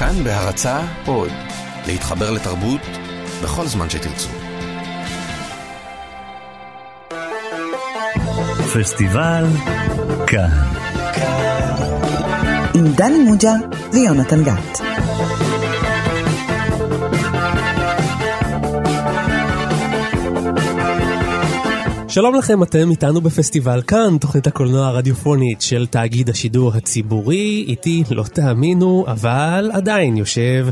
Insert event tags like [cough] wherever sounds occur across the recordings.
כאן בהרצה עוד, להתחבר לתרבות בכל זמן שתרצו. פסטיבל כאן. עם דני מוג'ה ויונתן גת. שלום לכם, אתם איתנו בפסטיבל כאן, תוכנית הקולנוע הרדיופונית של תאגיד השידור הציבורי. איתי, לא תאמינו, אבל עדיין יושב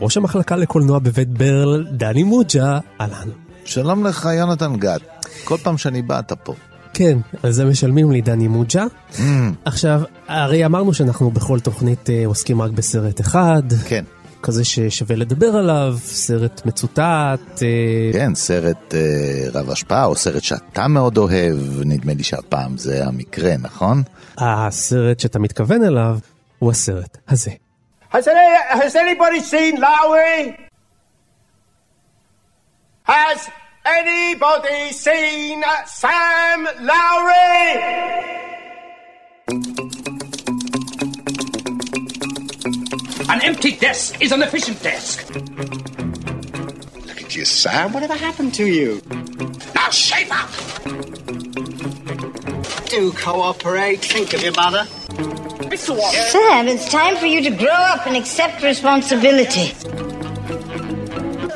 ראש המחלקה לקולנוע בבית ברל, דני מוג'ה, אהלן. שלום לך, יונתן גת. כל פעם שאני בא אתה פה. כן, על זה משלמים לי דני מוג'ה. Mm, עכשיו, הרי אמרנו שאנחנו בכל תוכנית אה, עוסקים רק בסרט אחד. כן, כזה ששווה לדבר עליו, סרט מצוטט. אה, כן, סרט אה, רב השפעה, או סרט שאתה מאוד אוהב, נדמה לי שהפעם זה המקרה, נכון? הסרט שאתה מתכוון אליו הוא הסרט הזה. Has, any, has anybody seen Lowry? Has anybody seen Sam Lowry? An empty desk is an efficient desk. Look at you, Sam. Whatever happened to you? Now shape up! Do cooperate. Think of your mother. Mr. Warren. Sam, it's time for you to grow up and accept responsibility.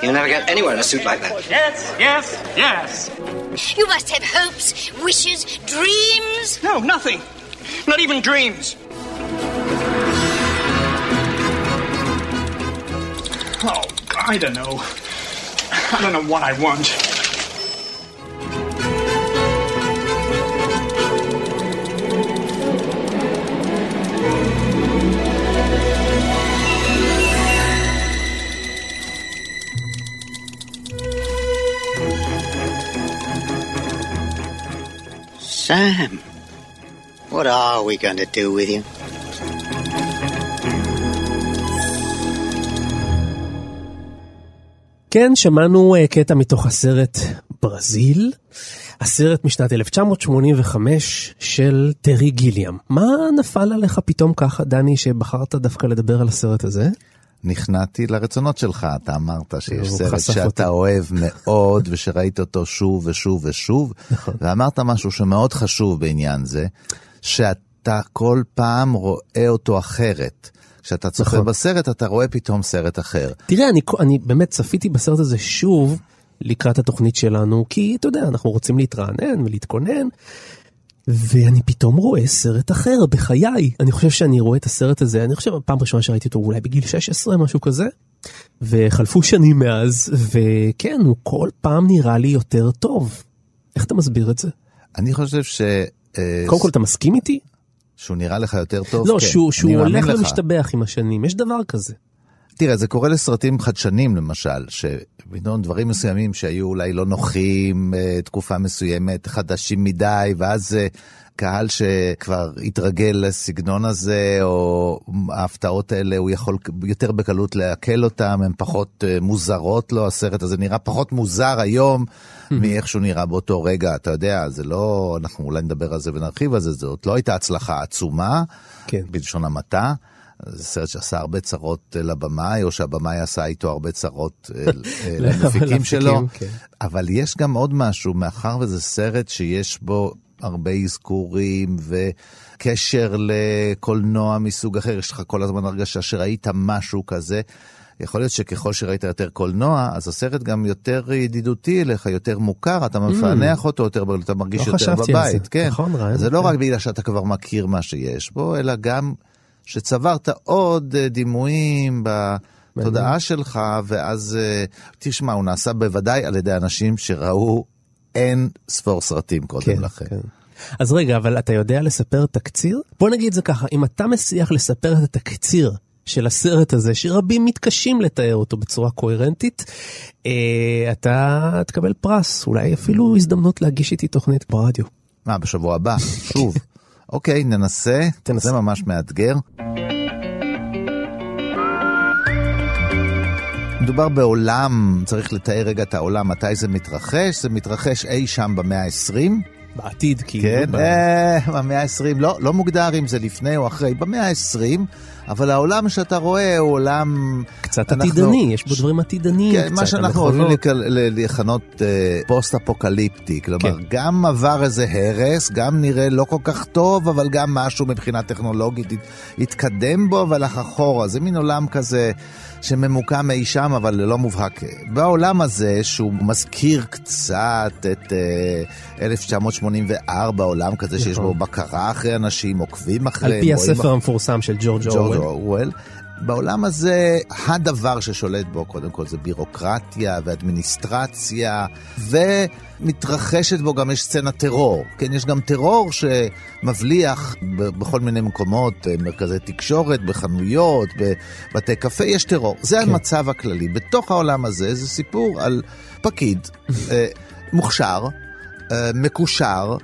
You'll never get anywhere in a suit like that. Yes, yes, yes. You must have hopes, wishes, dreams. No, nothing. Not even dreams. I don't know. I don't know what I want. Sam, what are we going to do with you? כן, שמענו אה, קטע מתוך הסרט ברזיל, הסרט משנת 1985 של טרי גיליאם. מה נפל עליך פתאום ככה, דני, שבחרת דווקא לדבר על הסרט הזה? נכנעתי לרצונות שלך, אתה אמרת שיש סרט שאתה אותי. אוהב [laughs] מאוד ושראית אותו שוב ושוב ושוב, נכון. ואמרת משהו שמאוד חשוב בעניין זה, שאתה כל פעם רואה אותו אחרת. כשאתה צופה נכון. בסרט אתה רואה פתאום סרט אחר. תראה, אני, אני באמת צפיתי בסרט הזה שוב לקראת התוכנית שלנו, כי אתה יודע, אנחנו רוצים להתרענן ולהתכונן, ואני פתאום רואה סרט אחר בחיי. אני חושב שאני רואה את הסרט הזה, אני חושב הפעם הראשונה שראיתי אותו אולי בגיל 16, משהו כזה, וחלפו שנים מאז, וכן, הוא כל פעם נראה לי יותר טוב. איך אתה מסביר את זה? אני חושב ש... אה, קודם כל, אתה מסכים איתי? שהוא נראה לך יותר טוב? לא, כן, שהוא, שהוא הולך לך. ומשתבח עם השנים, יש דבר כזה. תראה, זה קורה לסרטים חדשנים למשל, שפתאום דברים מסוימים שהיו אולי לא נוחים אה, תקופה מסוימת, חדשים מדי, ואז אה, קהל שכבר התרגל לסגנון הזה, או ההפתעות האלה, הוא יכול יותר בקלות לעכל אותם, הן פחות אה, מוזרות לו, הסרט הזה נראה פחות מוזר היום מאיך שהוא נראה באותו רגע, אתה יודע, זה לא, אנחנו אולי נדבר על זה ונרחיב על זה, זאת לא הייתה הצלחה עצומה, כן. בלשון המעטה. זה סרט שעשה הרבה צרות אה, לבמאי, או שהבמאי עשה איתו הרבה צרות אה, [laughs] אה, למפיקים למפיקים, שלו. כן. אבל יש גם עוד משהו, מאחר וזה סרט שיש בו הרבה אזכורים וקשר לקולנוע מסוג אחר, יש לך כל הזמן הרגשה שראית משהו כזה. יכול להיות שככל שראית יותר קולנוע, אז הסרט גם יותר ידידותי אליך, יותר מוכר, אתה מפענח אותו יותר, אתה מרגיש לא יותר חשבתי על בבית. זה. כן. נכון, רעיון זה לא יפה. רק בגלל שאתה כבר מכיר מה שיש בו, אלא גם שצברת עוד אה, דימויים בתודעה שלך, ואז אה, תשמע, הוא נעשה בוודאי על ידי אנשים שראו אין ספור סרטים קודם כן, לכן. כן. אז רגע, אבל אתה יודע לספר תקציר? בוא נגיד זה ככה, אם אתה מצליח לספר את התקציר של הסרט הזה, שרבים מתקשים לתאר אותו בצורה קוהרנטית, אה, אתה תקבל פרס, אולי אפילו הזדמנות להגיש איתי תוכנית ברדיו. מה, בשבוע הבא? שוב. [laughs] אוקיי, ננסה. תנסה. זה ממש מאתגר. מדובר בעולם, צריך לתאר רגע את העולם, מתי זה מתרחש? זה מתרחש אי שם במאה ה-20. בעתיד, כאילו. כן, אה, במאה ה-20, לא, לא מוגדר אם זה לפני או אחרי, במאה ה-20, אבל העולם שאתה רואה הוא עולם... קצת אנחנו- עתידני, יש בו דברים עתידניים כן, קצת. מה שאנחנו המכונות. אוהבים לכנות אה, פוסט-אפוקליפטי. כלומר, כן. גם עבר איזה הרס, גם נראה לא כל כך טוב, אבל גם משהו מבחינה טכנולוגית הת- התקדם בו והלך אחורה. זה מין עולם כזה שממוקם אי שם, אבל לא מובהק. בעולם הזה, שהוא מזכיר קצת את אה, 1984, עולם כזה שיש בו בקרה אחרי אנשים, עוקבים על אחריהם. פי הספר המפורסם של ג'ורג' אורוול. בעולם הזה, הדבר ששולט בו, קודם כל, זה בירוקרטיה ואדמיניסטרציה, ומתרחשת בו גם יש סצנת טרור. כן, יש גם טרור שמבליח בכל מיני מקומות, אה, מרכזי תקשורת, בחנויות, בבתי קפה, יש טרור. זה כן. המצב הכללי. בתוך העולם הזה זה סיפור על פקיד אה, מוכשר, אה, מקושר,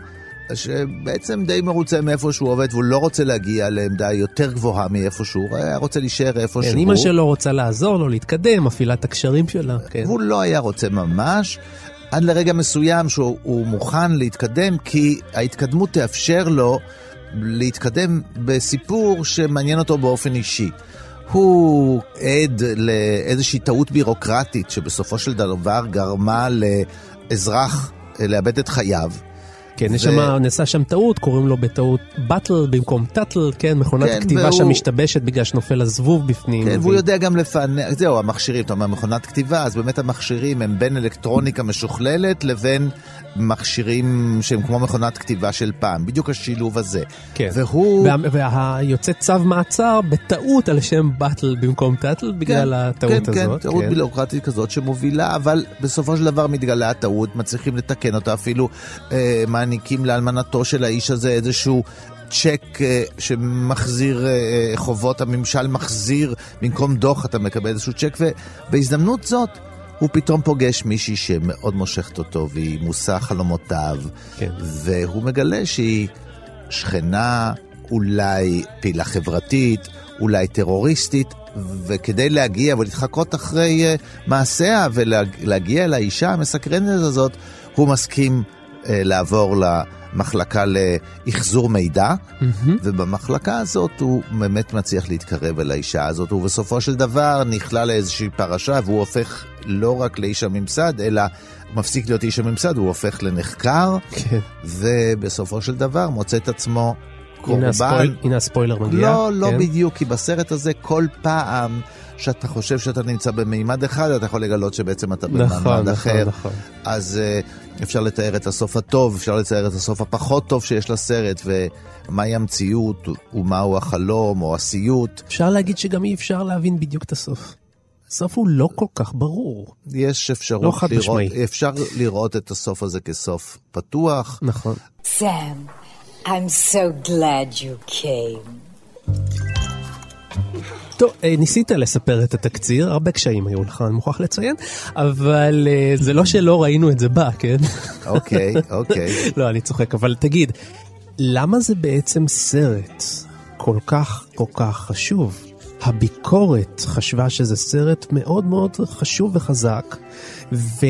שבעצם די מרוצה מאיפה שהוא עובד, והוא לא רוצה להגיע לעמדה יותר גבוהה מאיפה שהוא, היה רוצה להישאר איפה כן, שהוא. אימא שלו רוצה לעזור לו להתקדם, מפעילה את הקשרים שלה. כן. והוא לא היה רוצה ממש, עד לרגע מסוים שהוא הוא מוכן להתקדם, כי ההתקדמות תאפשר לו להתקדם בסיפור שמעניין אותו באופן אישי. הוא עד לאיזושהי טעות בירוקרטית שבסופו של דבר גרמה לאזרח לאבד את חייו. כן, יש שם, נעשה שם טעות, קוראים לו בטעות באטל במקום טאטל, כן, מכונת כן, כתיבה והוא- שם משתבשת בגלל שנופל הזבוב בפנים. כן, והוא יודע גם לפענח, זהו, המכשירים, אתה אומר מכונת כתיבה, אז באמת המכשירים הם בין אלקטרוניקה משוכללת לבין מכשירים שהם כמו מכונת כתיבה של פעם, בדיוק השילוב הזה. כן. והוא... וה- והיוצא צו מעצר בטעות על שם באטל במקום טאטל בגלל הטעות כן, כן, הזאת. טעות בירוקרטית כזאת שמובילה, אבל בסופו של דבר מתגלה הטעות, מצליחים לתקן אותה, אפילו אה, מעניקים לאלמנתו של האיש הזה איזשהו... צ'ק אה, שמחזיר אה, חובות, הממשל מחזיר, במקום דוח אתה מקבל איזשהו צ'ק, ובהזדמנות זאת הוא פתאום פוגש מישהי שמאוד מושכת אותו, והיא מושא חלומותיו, כן. והוא מגלה שהיא שכנה, אולי פעילה חברתית, אולי טרוריסטית, וכדי להגיע ולהתחקות אחרי מעשיה ולהגיע אל האישה המסקרנת הזאת, הוא מסכים לעבור למחלקה לאחזור מידע, ובמחלקה הזאת הוא באמת מצליח להתקרב אל האישה הזאת, ובסופו של דבר נכלל לאיזושהי פרשה, והוא הופך לא רק לאיש הממסד, אלא מפסיק להיות איש הממסד, הוא הופך לנחקר, כן. ובסופו של דבר מוצא את עצמו הנה קורבן. הספויל- הנה הספוילר מגיע. לא, לא כן. בדיוק, כי בסרט הזה כל פעם שאתה חושב שאתה נמצא במימד אחד, אתה יכול לגלות שבעצם אתה נכון, במימד נכון, אחר. נכון. אז uh, אפשר לתאר את הסוף הטוב, אפשר לתאר את הסוף הפחות טוב שיש לסרט, ומהי המציאות, ומהו החלום, או הסיוט. אפשר להגיד שגם אי אפשר להבין בדיוק את הסוף. הסוף הוא לא כל כך ברור. יש אפשרות לא חד לראות, משמעי. אפשר לראות את הסוף הזה כסוף פתוח. נכון. Sam, I'm so glad you came. טוב, אה, ניסית לספר את התקציר, הרבה קשיים היו לך, אני מוכרח לציין, אבל אה, זה לא שלא ראינו את זה בא, כן? אוקיי, [laughs] אוקיי. לא, אני צוחק, אבל תגיד, למה זה בעצם סרט כל כך כל כך חשוב? הביקורת חשבה שזה סרט מאוד מאוד חשוב וחזק, ו...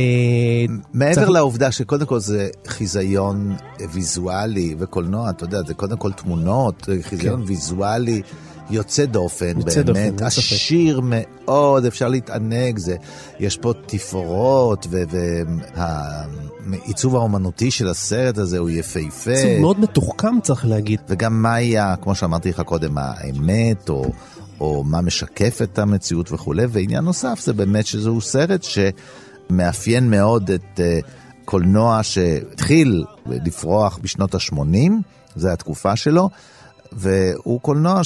מעבר צריך- לעובדה שקודם כל זה חיזיון ויזואלי וקולנוע, אתה יודע, זה קודם כל תמונות, זה חיזיון ויזואלי יוצא דופן. יוצא דופן, באמת, ספק. עשיר מאוד, אפשר להתענג, זה, יש פה תפאורות, והעיצוב האומנותי של הסרט הזה הוא יפהפה. זה מאוד מתוחכם צריך להגיד. וגם מהי, ה- כמו שאמרתי לך קודם, האמת, או, או מה משקף את המציאות וכולי. ועניין נוסף זה באמת שזהו סרט שמאפיין מאוד את אה, קולנוע שהתחיל לפרוח בשנות ה-80, זו התקופה שלו, והוא קולנוע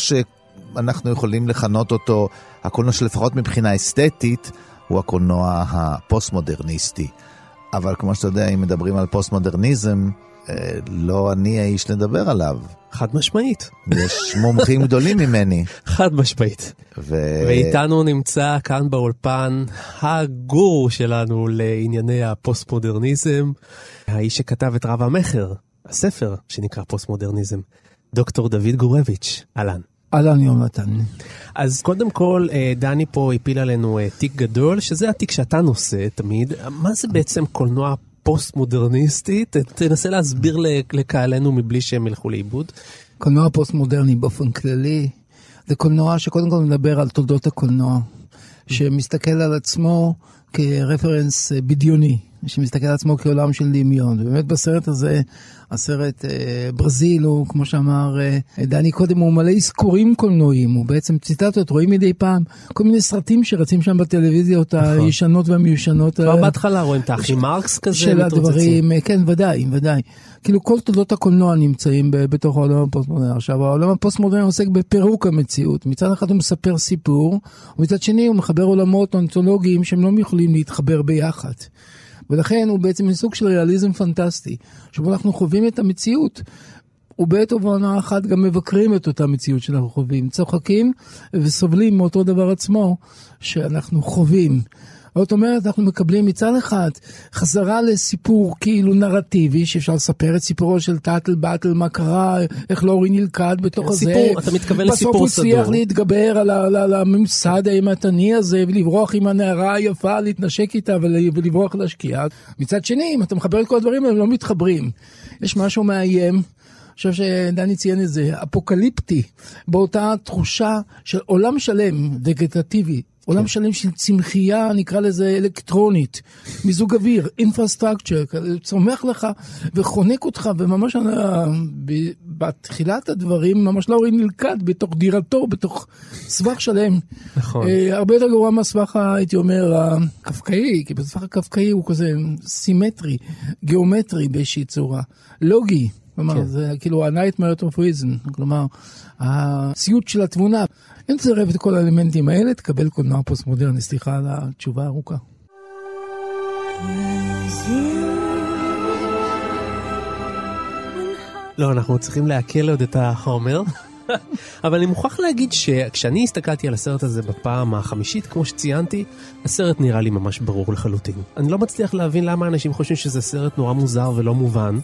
שאנחנו יכולים לכנות אותו, הקולנוע שלפחות מבחינה אסתטית, הוא הקולנוע הפוסט-מודרניסטי. אבל כמו שאתה יודע, אם מדברים על פוסט-מודרניזם, אה, לא אני האיש לדבר עליו. חד משמעית. יש מומחים גדולים ממני. [laughs] חד משמעית. ו... ואיתנו נמצא כאן באולפן הגורו שלנו לענייני הפוסט-מודרניזם, האיש שכתב את רב המכר, הספר שנקרא פוסט-מודרניזם, דוקטור דוד גורביץ', אהלן. אהלן יונתן. אז קודם כל, אה, דני פה הפיל עלינו אה, תיק גדול, שזה התיק שאתה נושא תמיד. מה זה בעצם קולנוע פוסט-מודרניסטי? ת- תנסה להסביר לקהלנו מבלי שהם ילכו לאיבוד. קולנוע פוסט-מודרני באופן כללי זה קולנוע שקודם כל מדבר על תולדות הקולנוע, שמסתכל על עצמו כרפרנס אה, בדיוני, שמסתכל על עצמו כעולם של דמיון. ובאמת בסרט הזה, הסרט אה, ברזיל, הוא כמו שאמר אה, דני קודם, הוא מלא אזכורים קולנועיים, הוא בעצם ציטטות, רואים מדי פעם כל מיני סרטים שרצים שם בטלוויזיות נכון. הישנות והמיושנות. כבר אה, בהתחלה רואים את האחים מרקס כזה של. הדברים, אה, כן, ודאי, ודאי. כאילו כל תולדות הקולנוע נמצאים בתוך העולם הפוסט-מודרני. עכשיו, העולם הפוסט-מודרני עוסק בפירוק המציאות. מצד אחד הוא מספר סיפור, ומצד שני הוא מחבר עולמות אונתולוגיים שהם לא יכולים להתחבר ביחד. ולכן הוא בעצם סוג של ריאליזם פנטסטי, שבו אנחנו חווים את המציאות. ובעת ובעונה אחת גם מבקרים את אותה מציאות שאנחנו חווים, צוחקים וסובלים מאותו דבר עצמו שאנחנו חווים. זאת אומרת, אנחנו מקבלים מצד אחד חזרה לסיפור כאילו נרטיבי, שאפשר לספר את סיפורו של טאטל באטל, מה קרה, איך לורי נלכד בתוך הזה. סיפור, אתה מתכוון בסוף לסיפור הוא הצליח סדור. להתגבר על, הממסד האימתני הזה, ולברוח עם הנערה היפה, להתנשק איתה ול- ולברוח לשקיעה. מצד שני, אם אתה מחבר את כל הדברים האלה, הם לא מתחברים. יש משהו מאיים. אני חושב שדני ציין את זה, אפוקליפטי, באותה תחושה של עולם שלם, וגטטיבי, עולם כן. שלם של צמחייה, נקרא לזה אלקטרונית, מיזוג אוויר, אינפרסטרקצ'ר, צומח לך וחונק אותך, וממש אה, ב- בתחילת הדברים, ממש לאורי נלכד בתוך דירתו, בתוך סבך שלם. נכון. אה, הרבה יותר גרוע מהסבך, הייתי אומר, הקפקאי, כי בסבך הקפקאי הוא כזה סימטרי, גיאומטרי באיזושהי צורה, לוגי. כלומר, כן. זה כאילו ה-nightmare of reason, כלומר, הסיוט של התבונה. אם תצרף את כל האלמנטים האלה, תקבל קולנוע פוסט-מודרני. סליחה על התשובה הארוכה. לא, אנחנו צריכים לעכל עוד את החומר. אבל אני מוכרח להגיד שכשאני הסתכלתי על הסרט הזה בפעם החמישית, כמו שציינתי, הסרט נראה לי ממש ברור לחלוטין. אני לא מצליח להבין למה אנשים חושבים שזה סרט נורא מוזר ולא מובן.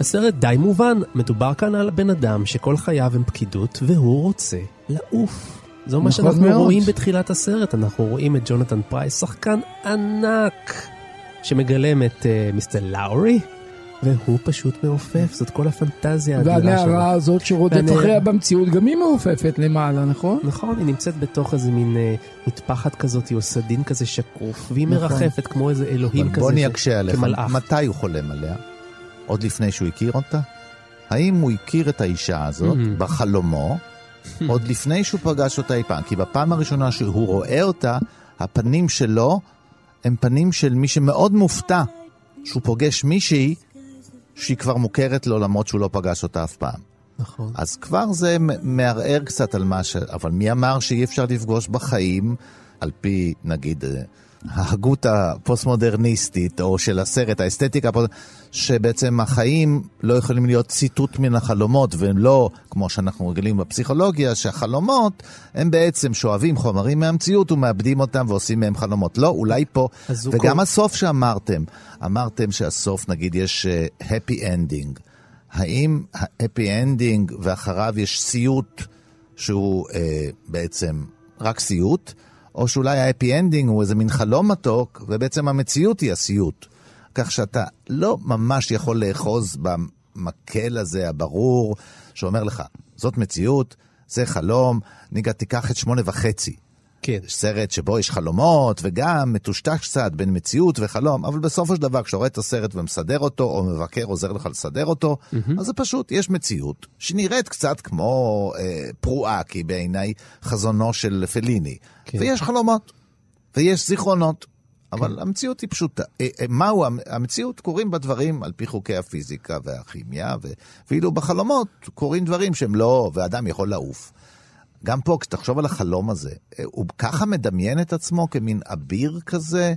הסרט די מובן, מדובר כאן על בן אדם שכל חייו הם פקידות, והוא רוצה לעוף. זו מה נכון שאנחנו מאוד. רואים בתחילת הסרט, אנחנו רואים את ג'ונתן פרייס, שחקן ענק, שמגלם את uh, מיסטר לאורי, והוא פשוט מעופף, זאת כל הפנטזיה האדירה שלו. והנערה הזאת שרודף והנערה- אחריה במציאות, גם היא מעופפת למעלה, נכון? נכון, היא נמצאת בתוך איזה מין אה, מטפחת כזאת, או סדין כזה שקוף, והיא נכון. מרחפת כמו איזה אלוהים אבל כזה. בוא ש- אני אקשה עליך, כמלאך. מתי הוא חולם עליה? עוד לפני שהוא הכיר אותה? האם הוא הכיר את האישה הזאת Mhm. בחלומו, עוד לפני שהוא פגש אותה אי פעם? כי בפעם הראשונה שהוא רואה אותה, הפנים שלו הם פנים של מי שמאוד מופתע שהוא פוגש מישהי שהיא כבר מוכרת לו למרות שהוא לא פגש אותה אף פעם. נכון. אז כבר זה מערער קצת על מה ש... אבל מי אמר שאי אפשר לפגוש בחיים, על פי, נגיד, אה, ההגות הפוסט-מודרניסטית, או של הסרט, האסתטיקה, שבעצם החיים לא יכולים להיות ציטוט מן החלומות, והם לא, כמו שאנחנו רגילים בפסיכולוגיה, שהחלומות הם בעצם שואבים חומרים מהמציאות ומאבדים אותם ועושים מהם חלומות. לא, אולי פה, וגם קורא- הסוף שאמרתם, אמרתם שהסוף, נגיד, יש אה, happy ending. האם ה-happy ending ואחריו יש סיוט שהוא אה, בעצם רק סיוט, או שאולי ה-happy ending הוא איזה מין חלום מתוק, ובעצם המציאות היא הסיוט. כך שאתה לא ממש יכול לאחוז במקל הזה הברור, שאומר לך, זאת מציאות, זה חלום, ניגה תיקח את שמונה וחצי. כן. סרט שבו יש חלומות, וגם מטושטש קצת בין מציאות וחלום, אבל בסופו של דבר, כשאתה רואה את הסרט ומסדר אותו, או מבקר עוזר לך לסדר אותו, mm-hmm. אז זה פשוט, יש מציאות שנראית קצת כמו אה, פרועה, כי בעיניי חזונו של פליני. כן. כן. ויש חלומות, ויש זיכרונות. אבל המציאות היא פשוטה. אה, אה, מהו המ- המציאות? קורים בה דברים על פי חוקי הפיזיקה והכימיה, ו- ואילו בחלומות קורים דברים שהם לא, ואדם יכול לעוף. גם פה, כשתחשוב על החלום הזה, אה, הוא ככה מדמיין את עצמו כמין אביר כזה,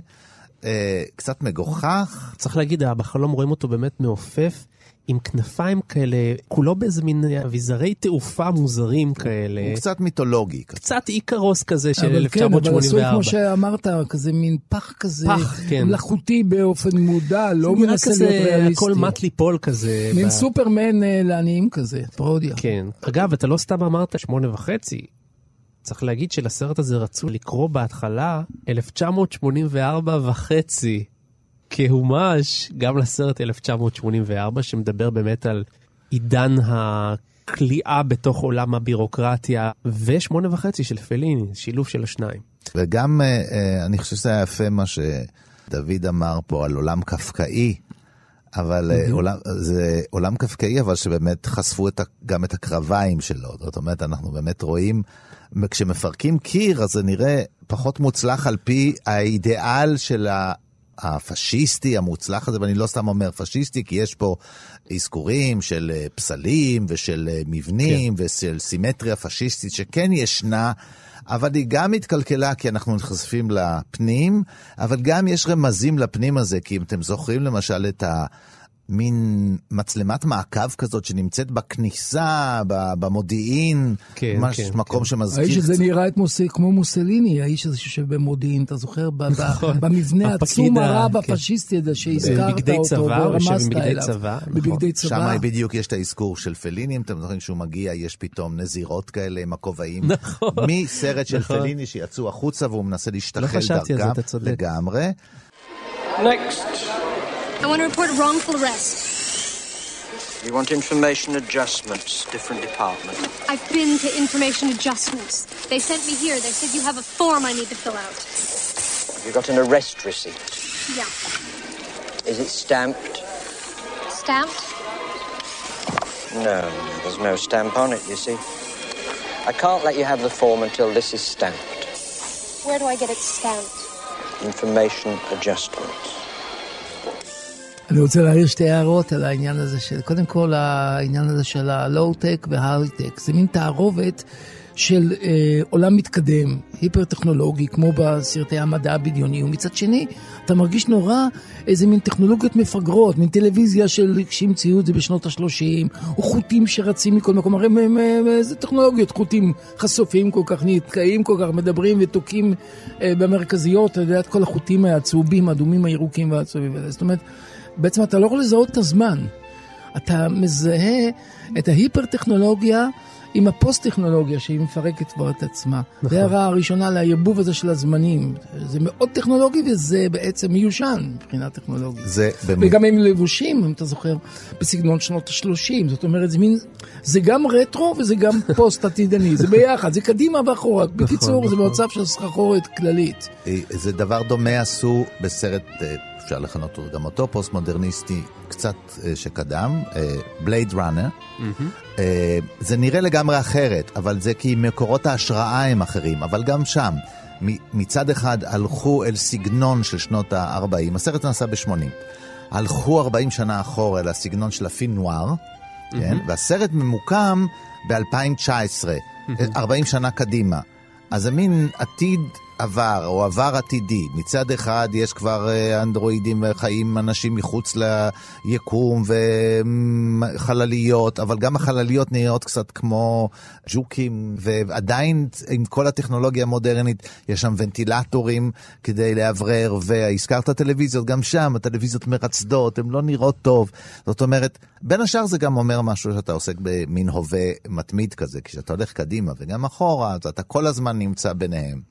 אה, קצת מגוחך. צריך להגיד, בחלום רואים אותו באמת מעופף, עם כנפיים כאלה, כולו באיזה מין אביזרי תעופה מוזרים כאלה. הוא קצת מיתולוגי. כזה. קצת איקרוס כזה של אבל כן, אבל עשוי 1984. כמו שאמרת, כזה מין פח כזה, פח, כן. מלאכותי באופן מודע, לא נראה מנסה כזה, להיות ריאליסטי. הכל מט ליפול כזה. מין ב- סופרמן אה, לעניים כזה, פרודיה. כן. אגב, אתה לא סתם אמרת שמונה וחצי. צריך להגיד שלסרט הזה רצו לקרוא בהתחלה 1984 וחצי. כהומש גם לסרט 1984, שמדבר באמת על עידן כליאה בתוך עולם הבירוקרטיה, ושמונה וחצי של פליני, שילוב של השניים. וגם אה, אה, אני חושב שזה היה יפה מה שדוד אמר פה על עולם קפקאי. אבל mm-hmm. עולם, זה עולם קפקאי, אבל שבאמת חשפו את, גם את הקרביים שלו. זאת אומרת, אנחנו באמת רואים, כשמפרקים קיר, אז זה נראה פחות מוצלח על פי האידיאל של הפשיסטי המוצלח הזה, ואני לא סתם אומר פשיסטי, כי יש פה אזכורים של אה, פסלים ושל אה, מבנים כן. ושל סימטריה פשיסטית שכן ישנה. אבל היא גם התקלקלה כי אנחנו נחשפים לפנים, אבל גם יש רמזים לפנים הזה, כי אם אתם זוכרים למשל את ה... מין מצלמת מעקב כזאת שנמצאת בכניסה, במודיעין, כן, ממש כן, מקום כן. שמזכיר... האיש הזה נראה את מוס... כמו מוסליני, האיש הזה שיושב במודיעין, אתה זוכר? ב... נכון. במבנה העצום הרב כן. הפשיסטי הזה שהזכרת בבגדי אותו צבא, הוא יושב עם ורמזת בגדי אליו. צבא, נכון. בבגדי צבא. שם בדיוק יש את האזכור של פליני, אם אתם זוכרים שהוא מגיע, יש פתאום נזירות כאלה עם הכובעים. נכון. מסרט של נכון. פליני שיצאו החוצה והוא מנסה להשתחל לא חשבתי על זה, דרכם אתה צודק. לגמרי. Next. I want to report wrongful arrest. You want information adjustments, different department. I've been to information adjustments. They sent me here. They said you have a form I need to fill out. Have you got an arrest receipt? Yeah. Is it stamped? Stamped? No, there's no stamp on it, you see. I can't let you have the form until this is stamped. Where do I get it stamped? Information adjustments. אני רוצה להעיר שתי הערות על העניין הזה של, קודם כל העניין הזה של הלואו-טק וההיי-טק, זה מין תערובת של אה, עולם מתקדם, היפר-טכנולוגי, כמו בסרטי המדע הבדיוני, ומצד שני, אתה מרגיש נורא איזה מין טכנולוגיות מפגרות, מין טלוויזיה של, שהמציאו את זה בשנות ה-30, או חוטים שרצים מכל מקום, הרי איזה טכנולוגיות, חוטים חשופים כל כך, נתקעים כל כך, מדברים ותוקעים אה, במרכזיות, אתה יודע, את כל החוטים הצהובים, האדומים, הירוקים והצהובים. זאת אומרת, בעצם אתה לא יכול לזהות את הזמן. אתה מזהה את ההיפר-טכנולוגיה עם הפוסט-טכנולוגיה שהיא מפרקת כבר את עצמה. נכון. זה הערה הראשונה לערבוב הזה של הזמנים. זה מאוד טכנולוגי וזה בעצם מיושן מבחינה טכנולוגית. זה באמת... וגם הם לבושים, אם אתה זוכר, בסגנון שנות ה-30. זאת אומרת, זה מין, זה גם רטרו וזה גם [laughs] פוסט עתידני. זה ביחד, זה קדימה ואחורה. בקיצור, זה נכון. במצב של סחרחורת כללית. אה, זה דבר דומה עשו בסרט, אה, אפשר לכנות אותו גם אותו, פוסט-מודרניסטי קצת אה, שקדם, בלייד ראנר. זה נראה לגמרי אחרת, אבל זה כי מקורות ההשראה הם אחרים, אבל גם שם. מצד אחד הלכו אל סגנון של שנות ה-40, הסרט נעשה ב-80. הלכו 40 שנה אחורה לסגנון של הפין נואר, כן? והסרט ממוקם ב-2019, 40 שנה קדימה. אז זה מין עתיד עבר, או עבר עתידי. מצד אחד יש כבר אה, אנדרואידים וחיים אנשים מחוץ ליקום וחלליות, אבל גם החלליות נראות קצת כמו ג'וקים, ועדיין עם כל הטכנולוגיה המודרנית יש שם ונטילטורים כדי לאוורר, והזכרת טלוויזיות, גם שם הטלוויזיות מרצדות, הן לא נראות טוב. זאת אומרת, בין השאר זה גם אומר משהו שאתה עוסק במין הווה מתמיד כזה, כשאתה הולך קדימה וגם אחורה, אז אתה כל הזמן נמצא ביניהם.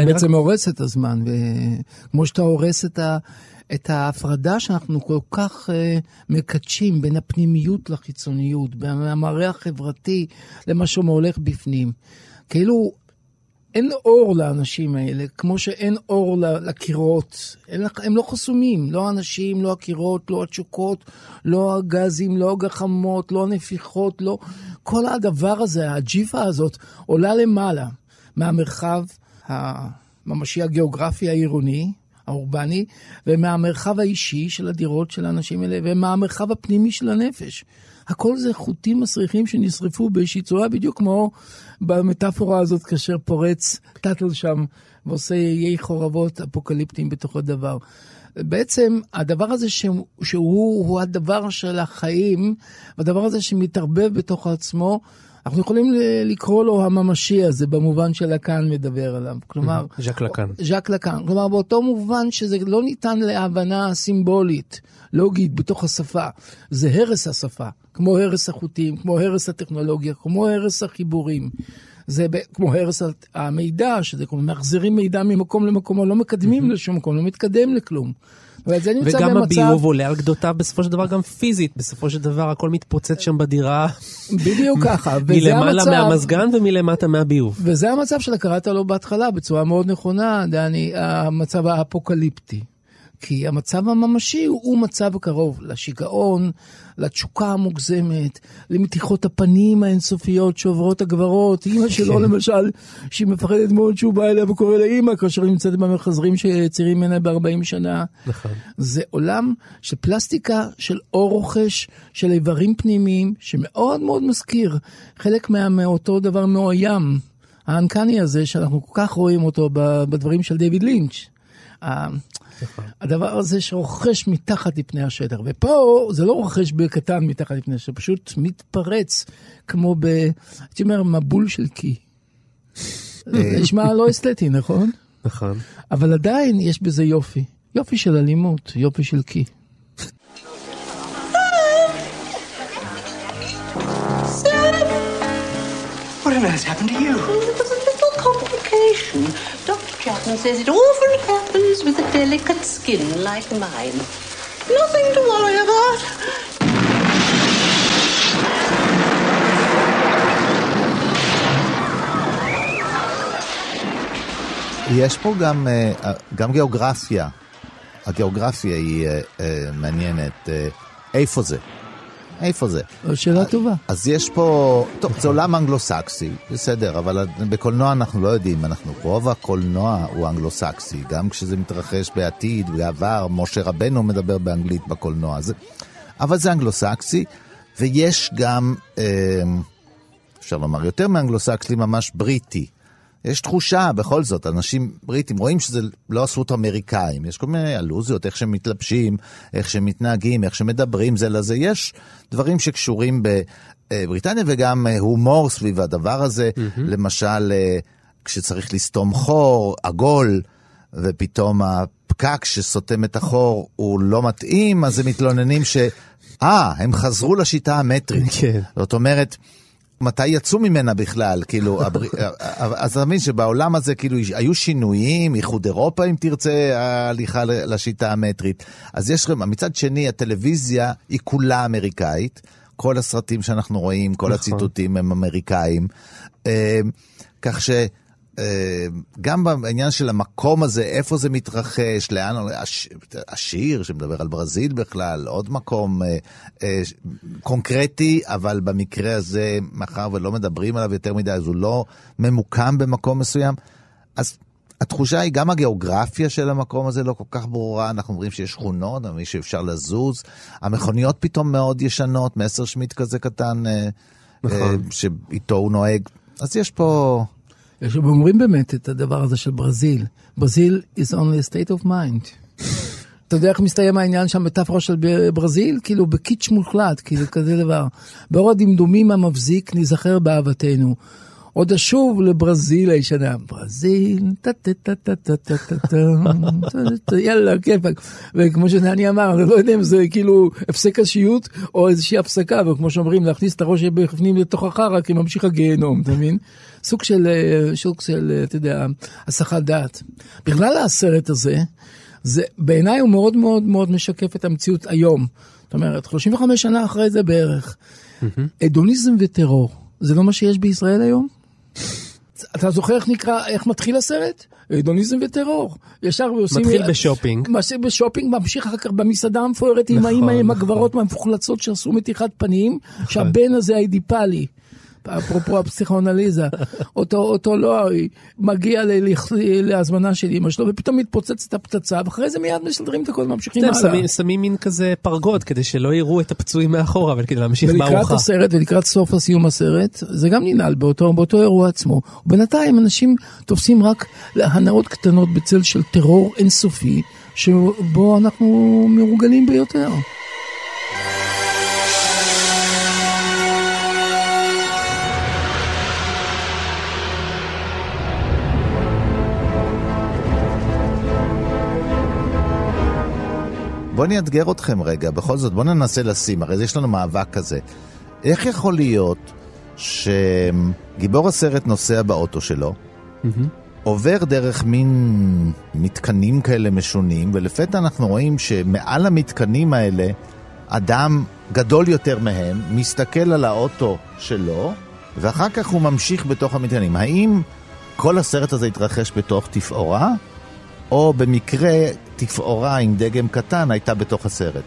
אתה אני רק- בעצם הורס את הזמן, וכמו שאתה הורס את, ה, את ההפרדה שאנחנו כל כך uh, מקדשים בין הפנימיות לחיצוניות, בין המראה החברתי למה שהולך בפנים. כאילו, אין אור לאנשים האלה, כמו שאין אור לקירות. אין, הם לא חסומים, לא האנשים, לא הקירות, לא התשוקות, לא הגזים, לא הגחמות, לא הנפיחות, לא... כל הדבר הזה, הג'יפה הזאת, עולה למעלה מהמרחב הממשי הגיאוגרפי העירוני, האורבני, ומהמרחב האישי של הדירות של האנשים האלה, ומהמרחב הפנימי של הנפש. הכל זה חוטים מסריחים שנשרפו באיזושהי צורה, בדיוק כמו במטאפורה הזאת כאשר פורץ טאטל שם ועושה איי חורבות אפוקליפטיים בתוך הדבר. בעצם הדבר הזה שהוא, שהוא הוא הדבר של החיים, והדבר הזה שמתערבב בתוך עצמו, אנחנו יכולים לקרוא לו הממשי הזה, במובן שלקאן מדבר עליו. כלומר, [laughs] ז'ק לקאן. ז'ק לקאן. כלומר, באותו מובן שזה לא ניתן להבנה סימבולית, לוגית, בתוך השפה. זה הרס השפה, כמו הרס החוטים, כמו הרס הטכנולוגיה, כמו הרס החיבורים. זה כמו הרס המידע, שזה כמו מחזירים מידע ממקום למקום, או לא מקדמים לשום מקום, לא מתקדם לכלום. וגם במצב... הביוב עולה על גדותיו בסופו של דבר גם פיזית, בסופו של דבר הכל מתפוצץ שם בדירה. בדיוק ככה, וזה מלמעלה המצב. מהמזגן ומלמטה מהביוב. וזה המצב שאתה קראת לו בהתחלה בצורה מאוד נכונה, דני, המצב האפוקליפטי. כי המצב הממשי הוא, הוא מצב קרוב לשיגעון, לתשוקה המוגזמת, למתיחות הפנים האינסופיות שעוברות הגברות. אימא שלו כן. למשל, שהיא מפחדת מאוד שהוא בא אליה וקורא לה אימא, כאשר היא נמצאת במחזרים שצעירים ממנה ב-40 שנה. נכון. זה עולם של פלסטיקה, של אור רוכש, של איברים פנימיים, שמאוד מאוד מזכיר חלק מה, מאותו דבר מאוים, האנקני הזה, שאנחנו כל כך רואים אותו בדברים של דיוויד לינץ'. ה- הדבר הזה שרוכש מתחת לפני השטח, ופה זה לא רוכש בקטן מתחת לפני השטח, פשוט מתפרץ כמו ב... הייתי אומר, מבול של קי. זה נשמע לא אסתטי, נכון? נכון. אבל עדיין יש בזה יופי. יופי של אלימות, יופי של קי. What on earth happened to you? There was a little complication. Chapman says it often happens with a delicate skin like mine. Nothing to worry about. יש פה גם, אה, גם גיאוגרפיה. הגיאוגרפיה היא אה, אה, מעניינת. אה, איפה זה? איפה זה? שאלה טובה. אז יש פה, טוב, זה עולם אנגלו-סקסי, בסדר, אבל בקולנוע אנחנו לא יודעים, אנחנו, רוב הקולנוע הוא אנגלו-סקסי, גם כשזה מתרחש בעתיד, בעבר, משה רבנו מדבר באנגלית בקולנוע הזה, אבל זה אנגלו-סקסי, ויש גם, אה, אפשר לומר, יותר מאנגלו-סקסי, ממש בריטי. יש תחושה, בכל זאת, אנשים בריטים רואים שזה לא עשרות אמריקאים, יש כל מיני אלוזיות, איך שהם מתלבשים, איך שהם מתנהגים, איך שמדברים זה לזה, יש דברים שקשורים בבריטניה וגם אה, הומור סביב הדבר הזה, mm-hmm. למשל, אה, כשצריך לסתום חור עגול, ופתאום הפקק שסותם את החור הוא לא מתאים, אז הם מתלוננים ש... אה, הם חזרו לשיטה המטרית. כן. זאת אומרת, מתי יצאו ממנה בכלל, כאילו, הבר... [laughs] אז אתה מבין שבעולם הזה כאילו היו שינויים, איחוד אירופה אם תרצה, ההליכה לשיטה המטרית. אז יש, מצד שני, הטלוויזיה היא כולה אמריקאית, כל הסרטים שאנחנו רואים, כל הציטוטים הם אמריקאים, כך ש... גם בעניין של המקום הזה, איפה זה מתרחש, לאן, הש, השיר שמדבר על ברזיל בכלל, עוד מקום אה, אה, קונקרטי, אבל במקרה הזה, מאחר ולא מדברים עליו יותר מדי, אז הוא לא ממוקם במקום מסוים. אז התחושה היא, גם הגיאוגרפיה של המקום הזה לא כל כך ברורה, אנחנו אומרים שיש שכונות, אבל שאפשר לזוז. המכוניות פתאום מאוד ישנות, מסר שמיט כזה קטן, אה, נכון. אה, שאיתו הוא נוהג. אז יש פה... יש אומרים באמת את הדבר הזה של ברזיל. ברזיל is only a state of mind. אתה יודע איך מסתיים העניין שם מטאפורה של ברזיל? כאילו בקיץ' מוחלט, כאילו כזה דבר. באור הדמדומים המבזיק ניזכר באהבתנו. עוד אשוב לברזיל הישנה. ברזיל, טה-טה-טה-טה-טה-טה, טה טה, יאללה, כיף. וכמו שאני אמר, אני לא יודע אם זה כאילו הפסק השיעוט או איזושהי הפסקה, וכמו שאומרים, להכניס את הראש בפנים לתוך החרא, כי ממשיך הגיהנום, אתה מבין? סוג של, סוג של, אתה יודע, הסחת דעת. בכלל הסרט הזה, זה בעיניי הוא מאוד מאוד מאוד משקף את המציאות היום. זאת אומרת, 35 שנה אחרי זה בערך. Mm-hmm. הדוניזם וטרור, זה לא מה שיש בישראל היום? אתה זוכר איך נקרא, איך מתחיל הסרט? הדוניזם וטרור. ישר עושים... מתחיל בשופינג. מתחיל בשופינג, ממשיך אחר כך במסעדה המפוארת עם האמא עם הגברות המפוחלצות שעשו מתיחת פנים, שהבן הזה האידיפלי. אפרופו הפסיכואנליזה, אותו, אותו לא מגיע להזמנה של אמא שלו, ופתאום מתפוצצת הפצצה, ואחרי זה מיד משדרים את הכל, ממשיכים הלאה. שמים, מין כזה פרגוד, כדי שלא יראו את הפצועים מאחורה, אבל כדי להמשיך בארוחה. ולקראת הסרט, ולקראת סוף הסיום הסרט, זה גם ננעל באותו, באותו אירוע עצמו. ובינתיים אנשים תופסים רק הנאות קטנות בצל של טרור אינסופי, שבו אנחנו מרוגלים ביותר. בואו אני אאתגר אתכם רגע, בכל זאת, בואו ננסה לשים, הרי יש לנו מאבק כזה. איך יכול להיות שגיבור הסרט נוסע באוטו שלו, עובר דרך מין מתקנים כאלה משונים, ולפתע אנחנו רואים שמעל המתקנים האלה, אדם גדול יותר מהם, מסתכל על האוטו שלו, ואחר כך הוא ממשיך בתוך המתקנים. האם כל הסרט הזה התרחש בתוך תפאורה, או במקרה תפאורה עם דגם קטן הייתה בתוך הסרט?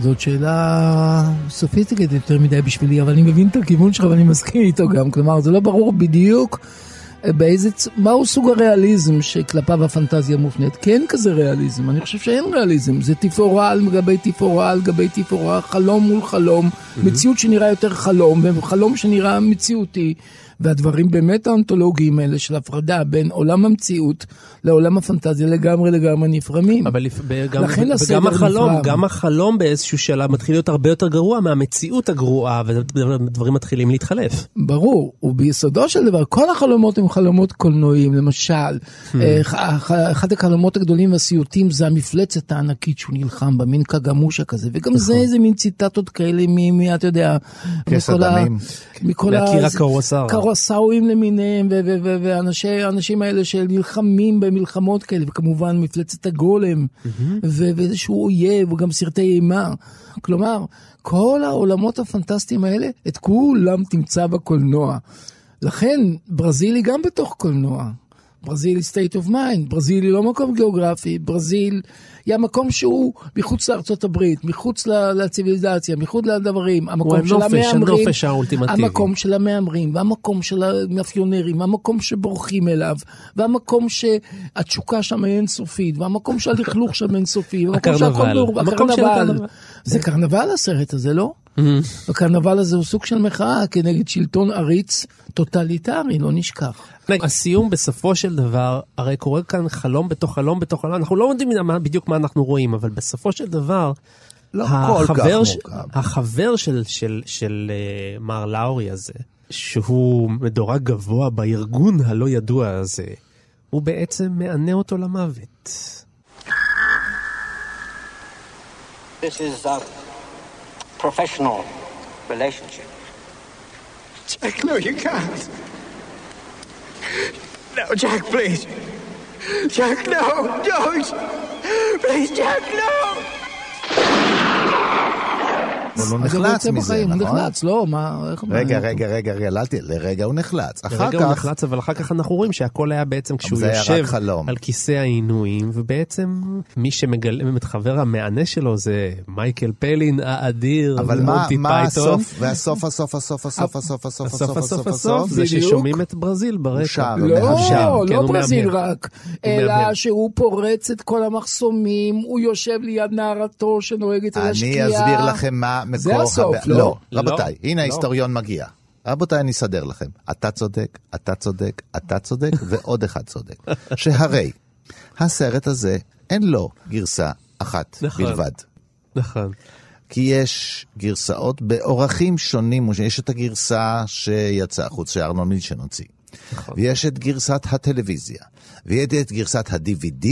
זאת שאלה סופיסטיקית יותר מדי בשבילי, אבל אני מבין את הכיוון שלך ואני מסכים איתו גם. כלומר, זה לא ברור בדיוק באיזה, צ- מהו סוג הריאליזם שכלפיו הפנטזיה מופנית. כי אין כזה ריאליזם, אני חושב שאין ריאליזם. זה תפאורה על גבי תפאורה על גבי תפאורה, חלום מול חלום, מציאות שנראה יותר חלום, וחלום שנראה מציאותי. והדברים באמת האונתולוגיים האלה של הפרדה בין עולם המציאות לעולם הפנטזיה לגמרי לגמרי נפרמים. אבל לפ- גם, לכן הסדר וגם החלום, נפרד. גם החלום באיזשהו שלב מתחיל להיות הרבה יותר גרוע מהמציאות הגרועה, ודברים מתחילים להתחלף. ברור, וביסודו של דבר כל החלומות הם חלומות קולנועיים, למשל, אה, ח- אחד החלומות הגדולים והסיוטים זה המפלצת הענקית שהוא נלחם בה, מין קגמושה כזה, וגם זה איזה מין ציטטות כאלה מ... אתה יודע, מכל ה- הדמים. מכל ה- קרוסאווה. קרוסאווים למיניהם, ו- ו- ו- ואנשי- האנשים האלה שנלחמים במלחמות כאלה, וכמובן מפלצת הגולם, ואיזשהו אויב, וגם סרטי אימה. כלומר, כל העולמות הפנטסטיים האלה, את כולם תמצא בקולנוע. לכן, ברזיל היא גם בתוך קולנוע. ברזיל היא state of mind, ברזיל היא לא מקום גיאוגרפי, ברזיל היא המקום שהוא מחוץ לארצות הברית, מחוץ לציוויליזציה, מחוץ לדברים, המקום של הנופש, המהמרים, הנופש האולטימטיבי. המקום של המהמרים, והמקום של המאפיונרים, והמקום שבורחים אליו, והמקום שהתשוקה שם היא אינסופית, והמקום שהלכלוך שם אינסופי, והמקום שהכל קרנבל. המקום. זה קרנבל הסרט הזה, לא? הקרנבל הזה הוא סוג של מחאה כנגד שלטון עריץ טוטליטרי, לא נשכח. הסיום בסופו של דבר, הרי קורה כאן חלום בתוך חלום בתוך חלום, אנחנו לא יודעים מה- בדיוק מה אנחנו רואים, אבל בסופו של דבר, לא כל כך החבר ש- מורכב. החבר של, של, של uh, מר לאורי הזה, שהוא מדורג גבוה בארגון הלא ידוע הזה, הוא בעצם מענה אותו למוות. This is a professional relationship. Jack, no, you can't. No, Jack, please. Jack, no, don't. Please, Jack, no. אבל הוא נחלץ מזה, בחיים, הוא נכון? נחלץ, לא, מה. רגע, רגע, רגע, רגע, אל תהיה, לרגע הוא נחלץ. אחר לרגע הוא כך, נחלץ, אבל אחר כך אנחנו רואים שהכל היה בעצם כשהוא יושב. על כיסא העינויים, ובעצם מי שמגלם את חבר המענה שלו זה מייקל פלין האדיר, אבל מה. הסוף, והסוף, הסוף, הסוף, הסוף, הסוף, הסוף, הסוף הסוף הסוף, זה. ששומעים את ברזיל ברקע. שר. לא. כן, לא ברזיל. רק, אלא. שהוא פורץ את כל המחסומים, הוא יושב ליד נערתו שנוהגת על השקיעה. אני אסביר לכם מה מקור... זה הסוף, הבע- לא? לא, לא. רבותיי, הנה לא. ההיסטוריון מגיע. רבותיי, אני אסדר לכם. אתה צודק, אתה צודק, אתה צודק, [laughs] ועוד אחד צודק. שהרי הסרט הזה, אין לו גרסה אחת נכון. בלבד. נכון. כי יש גרסאות באורחים שונים, יש את הגרסה שיצאה החוץ, שארנון מילצ'ן הוציא. נכון. ויש את גרסת הטלוויזיה, ויש את גרסת ה-DVD,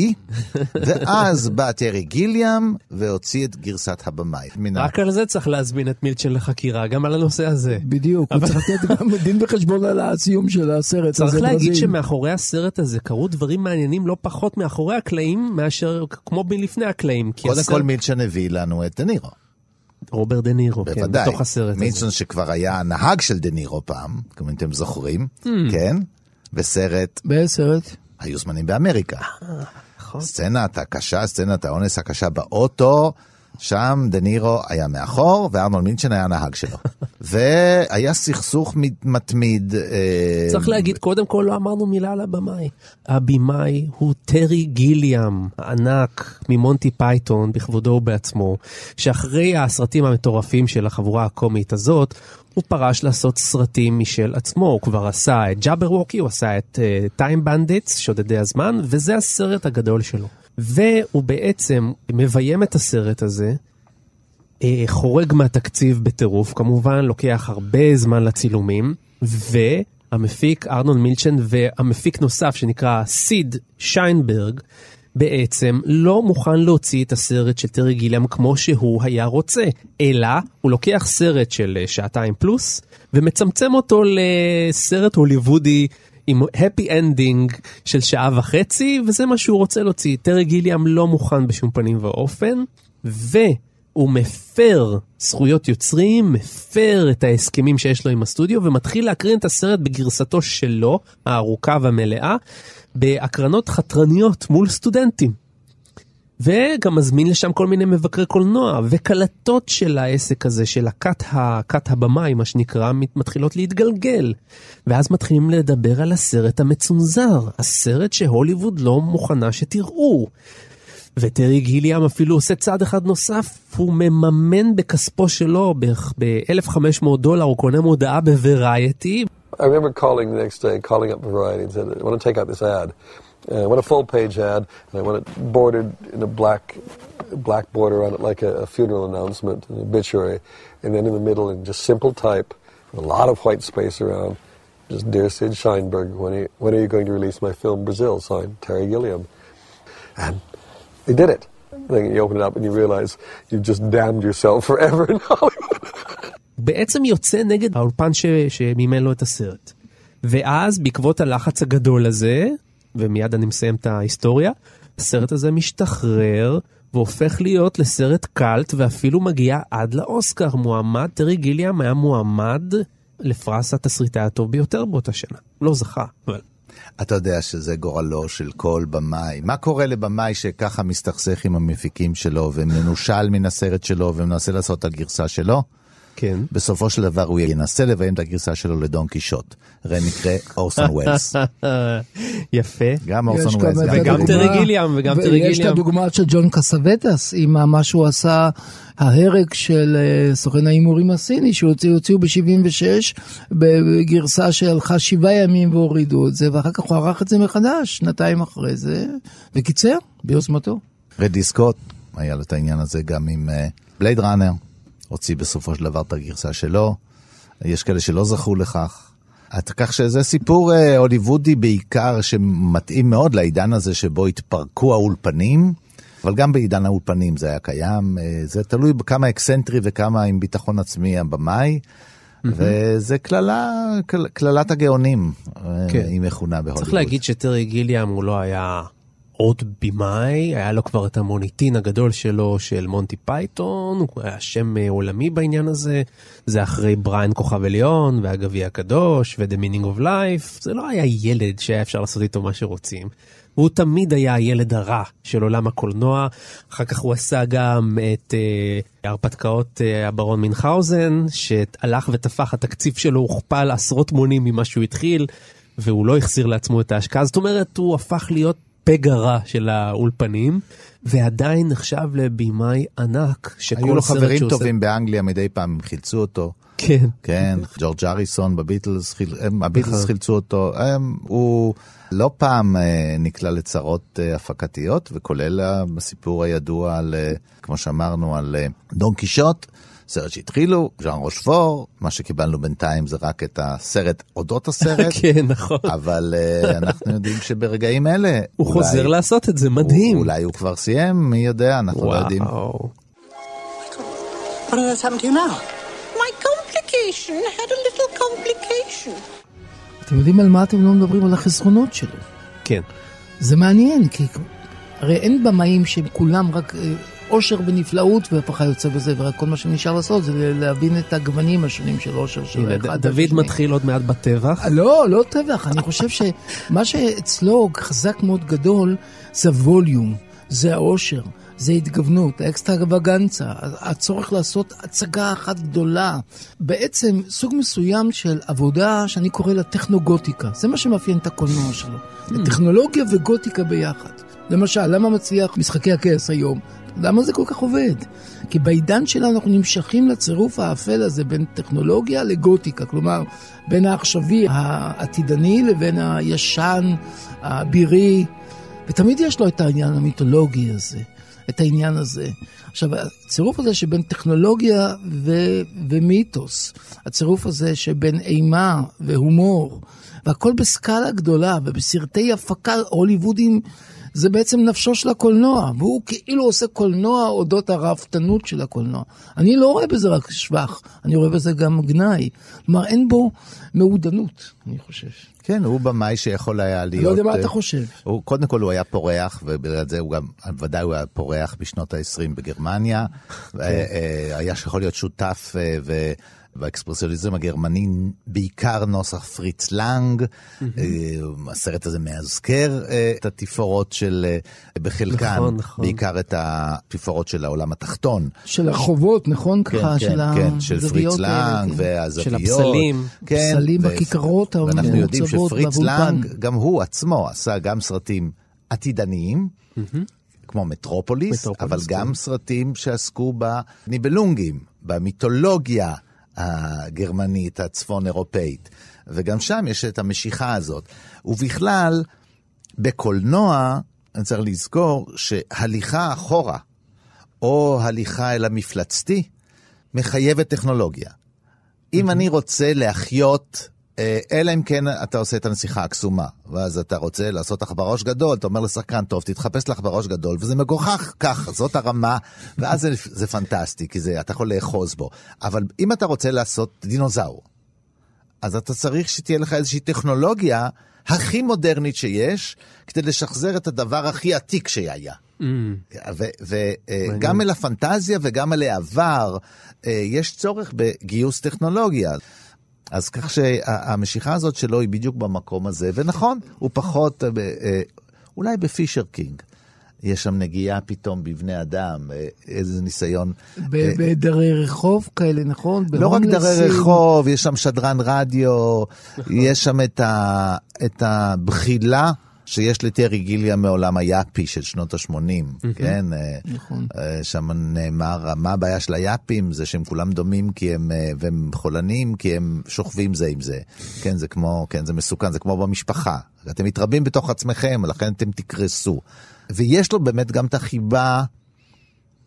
[laughs] ואז בא טרי גיליאם והוציא את גרסת הבמאי. רק על זה צריך להזמין את מילצ'ן לחקירה, גם על הנושא הזה. בדיוק, הוא צריך לתת גם דין [laughs] וחשבון על הסיום של הסרט הזה. צריך להגיד. שמאחורי הסרט הזה קרו דברים מעניינים לא פחות מאחורי הקלעים, מאשר כמו מלפני הקלעים. קודם כל מילצ'ן הביא לנו את דה נירו. רוברט דה נירו, כן. בתוך הסרט הזה. מילצ'ן שכבר היה הנהג של דה נירו פעם, כמו אתם זוכרים, Hmm. כן? בסרט באיזה סרט? היו זמנים באמריקה. נכון. סצנת הקשה, סצנת האונס הקשה באוטו, שם דה נירו היה מאחור, וארנון מילצ'ן היה הנהג שלו. [laughs] והיה סכסוך מת- מתמיד. אה, צריך להגיד, קודם כל לא אמרנו מילה על הבמאי. הבמאי הוא טרי גיליאם, הענק ממונטי פייתון, בכבודו ובעצמו, שאחרי הסרטים המטורפים של החבורה הקומית הזאת, הוא פרש לעשות סרטים משל עצמו. הוא כבר עשה את ג'אברווקי, הוא עשה את Time Bandits, שודדי הזמן, וזה הסרט הגדול שלו. והוא בעצם מביים את הסרט הזה, אה, חורג מהתקציב בטירוף, כמובן, לוקח הרבה זמן לצילומים, והמפיק ארנון מילצ'ן והמפיק נוסף שנקרא סיד שיינברג, בעצם לא מוכן להוציא את הסרט של טרי גיליאם כמו שהוא היה רוצה, אלא הוא לוקח סרט של אה, שעתיים פלוס ומצמצם אותו לסרט הוליוודי עם happy ending של שעה וחצי, וזה מה שהוא רוצה להוציא. טרי גיליאם לא מוכן בשום פנים ואופן, והוא מפר זכויות יוצרים, מפר את ההסכמים שיש לו עם הסטודיו, ומתחיל להקרין את הסרט בגרסתו שלו, הארוכה והמלאה, בהקרנות חתרניות מול סטודנטים. וגם מזמין לשם כל מיני מבקרי קולנוע, וקלטות של העסק הזה, של הכת, הכת הבמאי, מה שנקרא, מתחילות להתגלגל. ואז מתחילים לדבר על הסרט המצונזר, הסרט שהוליווד לא מוכנה שתראו. וטרי גיליאם אפילו עושה צעד אחד נוסף, הוא מממן בכספו שלו, בערך ב-1,500 דולר, הוא קונה מודעה בוורייטי. I remember calling the next day, calling up Variety and said, I want to take out this ad. Uh, I want a full page ad, and I want it bordered in a black, black border on it, like a, a funeral announcement, an obituary, and then in the middle, in just simple type, a lot of white space around, just Dear Sid Sheinberg, when are, you, when are you going to release my film Brazil? Signed Terry Gilliam. And they did it. Then you open it up and you realize you've just damned yourself forever in Hollywood. בעצם יוצא נגד האולפן ש... שמימן לו את הסרט. ואז בעקבות הלחץ הגדול הזה, ומיד אני מסיים את ההיסטוריה, הסרט הזה משתחרר והופך להיות לסרט קאלט ואפילו מגיע עד לאוסקר. מועמד, טרי גיליאם היה מועמד לפרס התסריטאי הטוב ביותר באותה שנה. לא זכה, אבל... אתה יודע שזה גורלו של כל במאי. מה קורה לבמאי שככה מסתכסך עם המפיקים שלו ומנושל מן הסרט שלו ומנסה לעשות את הגרסה שלו? כן. בסופו של דבר הוא ינסה לביים את הגרסה שלו לדון קישוט. ראה מקרה אורסון ווילס. [laughs] יפה. גם אורסון ווילס. וגם טרי גיליאם, וגם טרי גיליאם. ויש את הדוגמה של ג'ון קסאווטס, עם מה שהוא עשה, ההרג של אה, סוכן ההימורים הסיני, שהוציאו ב-76, בגרסה שהלכה שבעה ימים והורידו את זה, ואחר כך הוא ערך את זה מחדש, שנתיים אחרי זה, וקיצר, ביוזמתו. רידלי סקוט, היה לו את העניין הזה גם עם בלייד uh, ראנר. הוציא בסופו של דבר את הגרסה שלו. יש כאלה שלא זכו לכך. את, כך שזה סיפור אה, הוליוודי בעיקר שמתאים מאוד לעידן הזה שבו התפרקו האולפנים, אבל גם בעידן האולפנים זה היה קיים, אה, זה תלוי בכמה אקסצנטרי וכמה עם ביטחון עצמי הבמאי. Mm-hmm. וזה קללה, קללת הגאונים, אה, כן. היא מכונה בהוליווד. צריך להגיד שטרי גיליאם הוא לא היה עוד במאי, היה לו כבר את המוניטין הגדול שלו של מונטי פייתון, הוא היה שם אה, עולמי בעניין הזה, זה אחרי בריין כוכב עליון והגביע הקדוש ו-The Meaning of Life, זה לא היה ילד שהיה אפשר לעשות איתו מה שרוצים. והוא תמיד היה הילד הרע של עולם הקולנוע, אחר כך הוא עשה גם את uh, הרפתקאות uh, הברון מינכאוזן, שהלך ותפח, התקציב שלו הוכפל עשרות מונים ממה שהוא התחיל, והוא לא החזיר לעצמו את ההשקעה, זאת אומרת הוא הפך להיות פגע רע של האולפנים, ועדיין נחשב לבימאי ענק. היו לו חברים שעושה... טובים באנגליה, מדי פעם הם חילצו אותו. כן. כן, ג'ורג' אריסון בביטלס, הביטלס נכון. חילצו אותו. הם, הוא לא פעם אה, נקלע לצרות אה, הפקתיות, וכולל הסיפור הידוע על, אה, כמו שאמרנו, על דון קישוט. סרט שהתחילו, ז'אן רושפור, מה שקיבלנו בינתיים זה רק את הסרט אודות הסרט. [laughs] כן, נכון. אבל uh, אנחנו יודעים שברגעים אלה... הוא אולי, חוזר לעשות את זה, מדהים. הוא, אולי הוא כבר סיים, מי יודע, אנחנו וואו. לא יודעים. אתם יודעים על מה אתם לא מדברים? על החסרונות שלו. כן. זה מעניין, כי הרי אין במאים שהם כולם רק אה, אושר ונפלאות והפכה יוצא בזה, ורק כל מה שנשאר לעשות זה להבין את הגוונים השונים של אושר של אחד. דוד מתחיל עוד מעט בטבח. לא, לא טבח, אני חושב שמה שאצלו חזק מאוד גדול זה הווליום, זה האושר. זה התגוונות, האקסטרווגנצה, הצורך לעשות הצגה אחת גדולה. בעצם סוג מסוים של עבודה שאני קורא לה טכנוגותיקה. זה מה שמאפיין את הקולנוע שלו. Mm. טכנולוגיה וגותיקה ביחד. למשל, למה מצליח משחקי הכס היום? למה זה כל כך עובד? כי בעידן שלנו אנחנו נמשכים לצירוף האפל הזה בין טכנולוגיה לגותיקה, כלומר, בין העכשווי העתידני לבין הישן, הבירי, ותמיד יש לו את העניין המיתולוגי הזה, את העניין הזה. עכשיו, הצירוף הזה שבין טכנולוגיה ו- ומיתוס, הצירוף הזה שבין אימה והומור, והכל בסקאלה גדולה ובסרטי הפקה הוליוודים זה בעצם נפשו של הקולנוע, והוא כאילו עושה קולנוע אודות הרהבתנות של הקולנוע. אני לא רואה בזה רק שבח, אני רואה בזה גם גנאי. כלומר, אין בו מעודנות, אני חושב. כן, הוא במאי שיכול היה להיות... לא יודע מה אתה אה, חושב. הוא, קודם כל הוא היה פורח, ובגלל זה הוא גם, ודאי הוא היה פורח בשנות ה-20 בגרמניה. כן. אה, אה, היה יכול להיות שותף ו... באקספרסיוניזם הגרמני, בעיקר נוסח פריץ לנג, אה, הסרט הזה מאזכר אה, את התפאורות של, אה, בחלקן, נכון, נכון. בעיקר את התפאורות של העולם התחתון. של החובות, נכון? כן, ככה, כן, של כן, של פריץ לנג כן. והזוויות. של הפסלים. כן, פסלים ו- בכיכרות ואנחנו יודעים המעוצבות שפריץ. לנג, גם הוא עצמו עשה גם סרטים עתידניים, כמו מטרופוליס, מטרופוליס, אבל כן. גם סרטים שעסקו בניבלונגים, במיתולוגיה הגרמנית, הצפון אירופאית. וגם שם יש את המשיכה הזאת. ובכלל, בקולנוע, אני צריך לזכור שהליכה אחורה, או הליכה אל המפלצתי, מחייבת טכנולוגיה. אם אני רוצה להחיות, אלא אם כן אתה עושה את הנסיכה הקסומה, ואז אתה רוצה לעשות לך בראש גדול, אתה אומר לשחקן, טוב, תתחפש לך בראש גדול, וזה מגוחך כך, זאת הרמה, ואז זה, זה פנטסטי, כי זה, אתה יכול לאחוז בו. אבל אם אתה רוצה לעשות דינוזאור, אז אתה צריך שתהיה לך איזושהי טכנולוגיה הכי מודרנית שיש, כדי לשחזר את הדבר הכי עתיק שהיה. וגם אל הפנטזיה וגם אל העבר, אה, יש צורך בגיוס טכנולוגיה. אז כך שהמשיכה הזאת שלו היא בדיוק במקום הזה, ונכון, הוא פחות, אה, אה, אולי בפישר קינג. יש שם נגיעה פתאום בבני אדם, אה, איזה ניסיון. בדרי רחוב כאלה, נכון? לא רק דרי. רחוב, יש שם שדרן רדיו, יש שם את הבחילה שיש לטרי גיליה מעולם היאפי של שנות ה-80, כן? אה, נכון. אה, שם נאמר, מה הבעיה של היאפים? זה שהם כולם דומים כי הם, אה, והם חולנים כי הם שוכבים זה עם זה. כן, זה כמו, כן, זה מסוכן, זה כמו במשפחה. אתם מתרבים בתוך עצמכם, לכן אתם תקרסו. ויש לו באמת גם את החיבה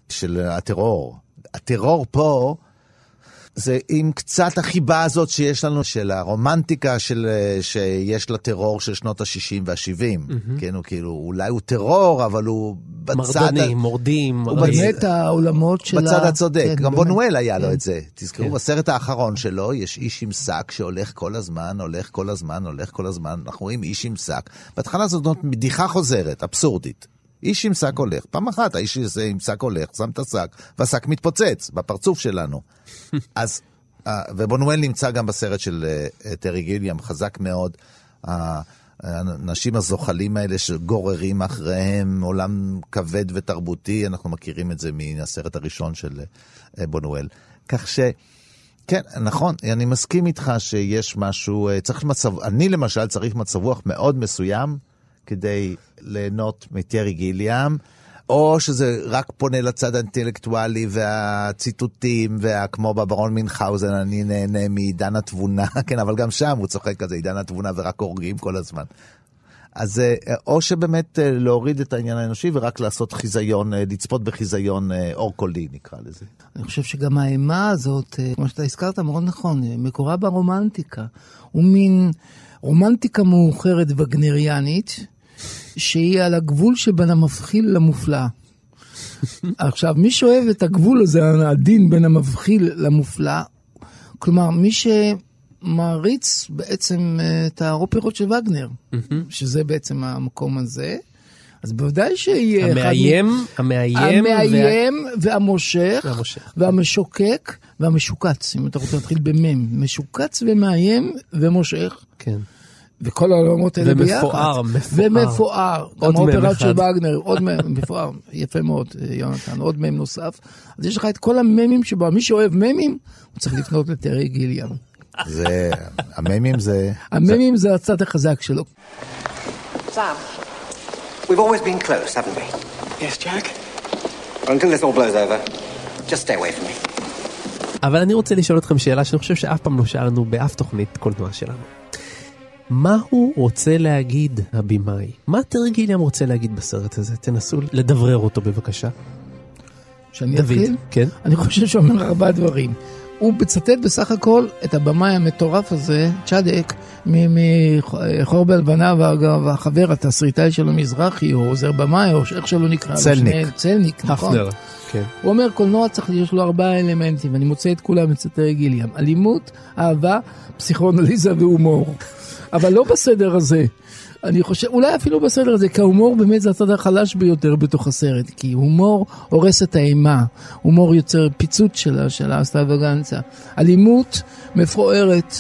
של הטרור. הטרור פה זה עם קצת החיבה הזאת שיש לנו של הרומנטיקה של, אה, שיש לטרור של שנות ה-60 וה-70. כן, הוא כאילו, אולי הוא טרור, אבל הוא בצד... מרדנים, מורדים. הוא מרדים. באמת העולמות של ה... בצד הצודק, כן, גם באמת. בונואל היה לו כן. את זה. תזכרו, כן. בסרט האחרון שלו יש איש עם שק שהולך כל הזמן, הולך כל הזמן, הולך כל הזמן. אנחנו רואים איש עם שק. בהתחלה זאת זאת בדיחה חוזרת, אבסורדית. איש עם שק הולך. פעם אחת האיש הזה עם שק הולך, שם את השק, והשק מתפוצץ בפרצוף שלנו. [laughs] אז, אה, ובונואל נמצא גם בסרט של אה, טרי גיליאם, חזק מאוד. אה, האנשים הזוחלים האלה שגוררים אחריהם עולם כבד ותרבותי, אנחנו מכירים את זה מהסרט הראשון של אה, בונואל. כך ש... כן, נכון, אני מסכים איתך שיש משהו, אה, צריך מצב, אני למשל צריך מצב רוח מאוד מסוים כדי ליהנות מטרי גיליאם, או שזה רק פונה לצד האינטלקטואלי והציטוטים, וכמו בברון מינכאוזן, אני נהנה מעידן התבונה, [laughs] כן, אבל גם שם הוא צוחק כזה, עידן התבונה ורק הורגים כל הזמן. אז אה, או שבאמת אה, להוריד את העניין האנושי ורק לעשות חיזיון, אה, לצפות בחיזיון אה, אור קולי נקרא לזה. אני חושב שגם האימה הזאת, כמו שאתה הזכרת, מאוד נכון, מקורה ברומנטיקה. הוא מין רומנטיקה מאוחרת וגנריאנית, שהיא על הגבול שבין המבחיל למופלא. עכשיו, מי שאוהב את הגבול הזה, העדין בין המבחיל למופלא, כלומר, מי שמעריץ בעצם אה, את האופרות של וגנר, שזה בעצם המקום הזה, אז בוודאי שיהיה אחד מ- המאיים, המאיים, המאיים והמושך, והמושך. והמשוקק והמשוקץ, אם אתה רוצה להתחיל במם. משוקץ ומאיים ומושך, כן. וכל העולמות האלה ביחד. ומפואר, מפואר. ומפואר. עוד גם אחד. של וגנר, עוד מם, [laughs] מפואר, יפה מאוד, אה, יונתן, עוד מם נוסף. אז יש לך את כל הממים שבו, מי שאוהב ממים, הוא צריך לפנות לטרי גיליאם. זה, הממים זה... הממים זה הצד החזק שלו. Sam, we've always been close, haven't we? Yes, Jack? Until this all blows over, just stay away from me. אבל אני רוצה לשאול אתכם שאלה שאני חושב שאף פעם לא שאלנו באף תוכנית קולנוע שלנו. מה הוא רוצה להגיד, הבמאי? מה טרי גיליאם רוצה להגיד בסרט הזה? תנסו לדברר אותו בבקשה. שאני דוד, אתחיל? כן. אני חושב שהוא אומר ארבעה דברים. הוא מצטט בסך הכל את הבמאי המטורף הזה, צ'אדק, מחור בלבנה, והחבר התסריטאי שלו מזרחי, או עוזר במאי, או איך שלא נקרא. צלניק. שני- צלניק, נכון. הפנר, כן. הוא אומר, קולנוע צריך, יש לו ארבעה אלמנטים, ואני מוצא את כולם מצטטי גיליאם. אלימות, אהבה, פסיכואנליזה והומור. אבל לא בסדר הזה. אני חושב, אולי אפילו בסדר הזה, כי ההומור באמת זה הצד החלש ביותר בתוך הסרט, כי הומור הורס את האימה, הומור יוצר פיצוץ שלה, של האסטרווגנצה. אלימות מפוארת,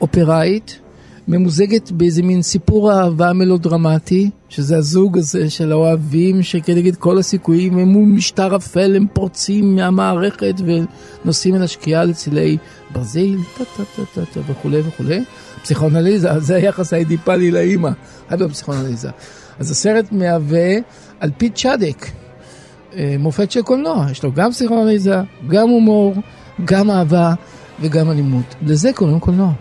אופראית, ממוזגת באיזה מין סיפור אהבה מלודרמטי, שזה הזוג הזה של האוהבים שכנגד כל הסיכויים הם מול משטר אפל, הם פורצים מהמערכת ונוסעים אל השקיעה לצילי ברזיל, טה טה טה טה טה וכולי וכולי. פסיכואנליזה, [laughs] זה היחס האידיפלי לאימא, היה בפסיכואנליזה. אז הסרט מהווה, על פי צ'אדק, אה, מופת של קולנוע, יש לו גם פסיכואנליזה, גם הומור, גם אהבה וגם אלימות. לזה קוראים קולנוע.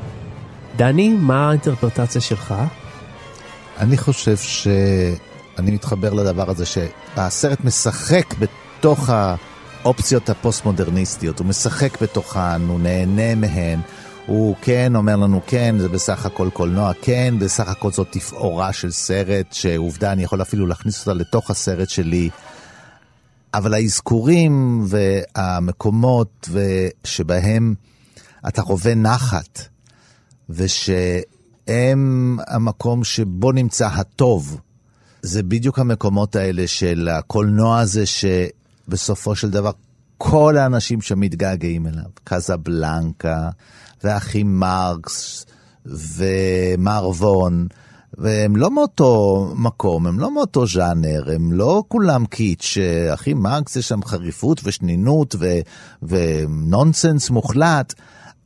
דני, מה האינטרפרטציה שלך? אני חושב שאני מתחבר לדבר הזה שהסרט משחק בתוך האופציות הפוסט-מודרניסטיות, הוא משחק בתוכן, הוא נהנה מהן. הוא כן אומר לנו, כן, זה בסך הכל קולנוע, כן, בסך הכל זאת תפאורה של סרט, שעובדה, אני יכול אפילו להכניס אותה לתוך הסרט שלי. אבל האזכורים והמקומות שבהם אתה חווה נחת, ושהם המקום שבו נמצא הטוב, זה בדיוק המקומות האלה של הקולנוע הזה שבסופו של דבר כל האנשים שמתגעגעים אליו, קזבלנקה, והאחים מרקס, ומרבון, והם לא מאותו מקום, הם לא מאותו ז'אנר, הם לא כולם קיץ', אחי מרקס יש שם חריפות ושנינות ונונסנס מוחלט,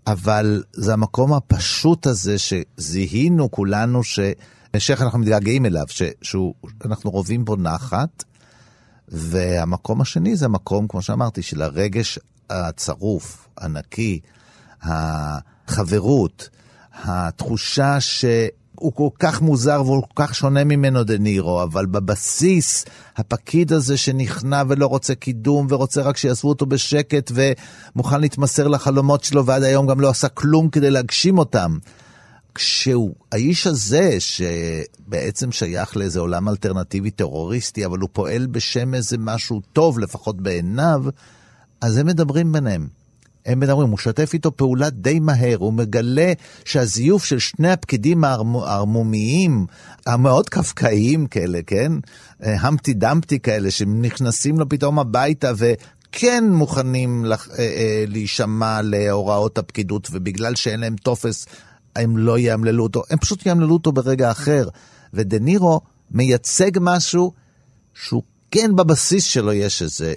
אבל זה המקום הפשוט הזה שזיהינו כולנו, שאיך אנחנו מתגעגעים אליו, ש- שאנחנו רואים בו נחת, והמקום השני זה המקום, כמו שאמרתי, של הרגש הצרוף, הנקי, החברות, התחושה שהוא כל כך מוזר והוא כל כך שונה ממנו דה נירו, אבל בבסיס, הפקיד הזה שנכנע ולא רוצה קידום ורוצה רק שיעזבו אותו בשקט ומוכן להתמסר לחלומות שלו ועד היום גם לא עשה כלום כדי להגשים אותם. כשהוא, האיש הזה, שבעצם שייך לאיזה עולם אלטרנטיבי טרוריסטי, אבל הוא פועל בשם איזה משהו טוב, לפחות בעיניו, אז הם מדברים ביניהם. הם מדברים, הוא שתף איתו פעולה די מהר, הוא מגלה שהזיוף של שני הפקידים הערמומיים, המאוד קפקאיים כאלה, כן? המפטי דמפטי כאלה, שנכנסים לו פתאום הביתה וכן מוכנים לח, אה, אה, להישמע להוראות הפקידות, ובגלל שאין להם טופס, הם לא יאמללו אותו, הם פשוט יאמללו אותו ברגע אחר. ודה מייצג משהו שהוא כן בבסיס שלו יש איזה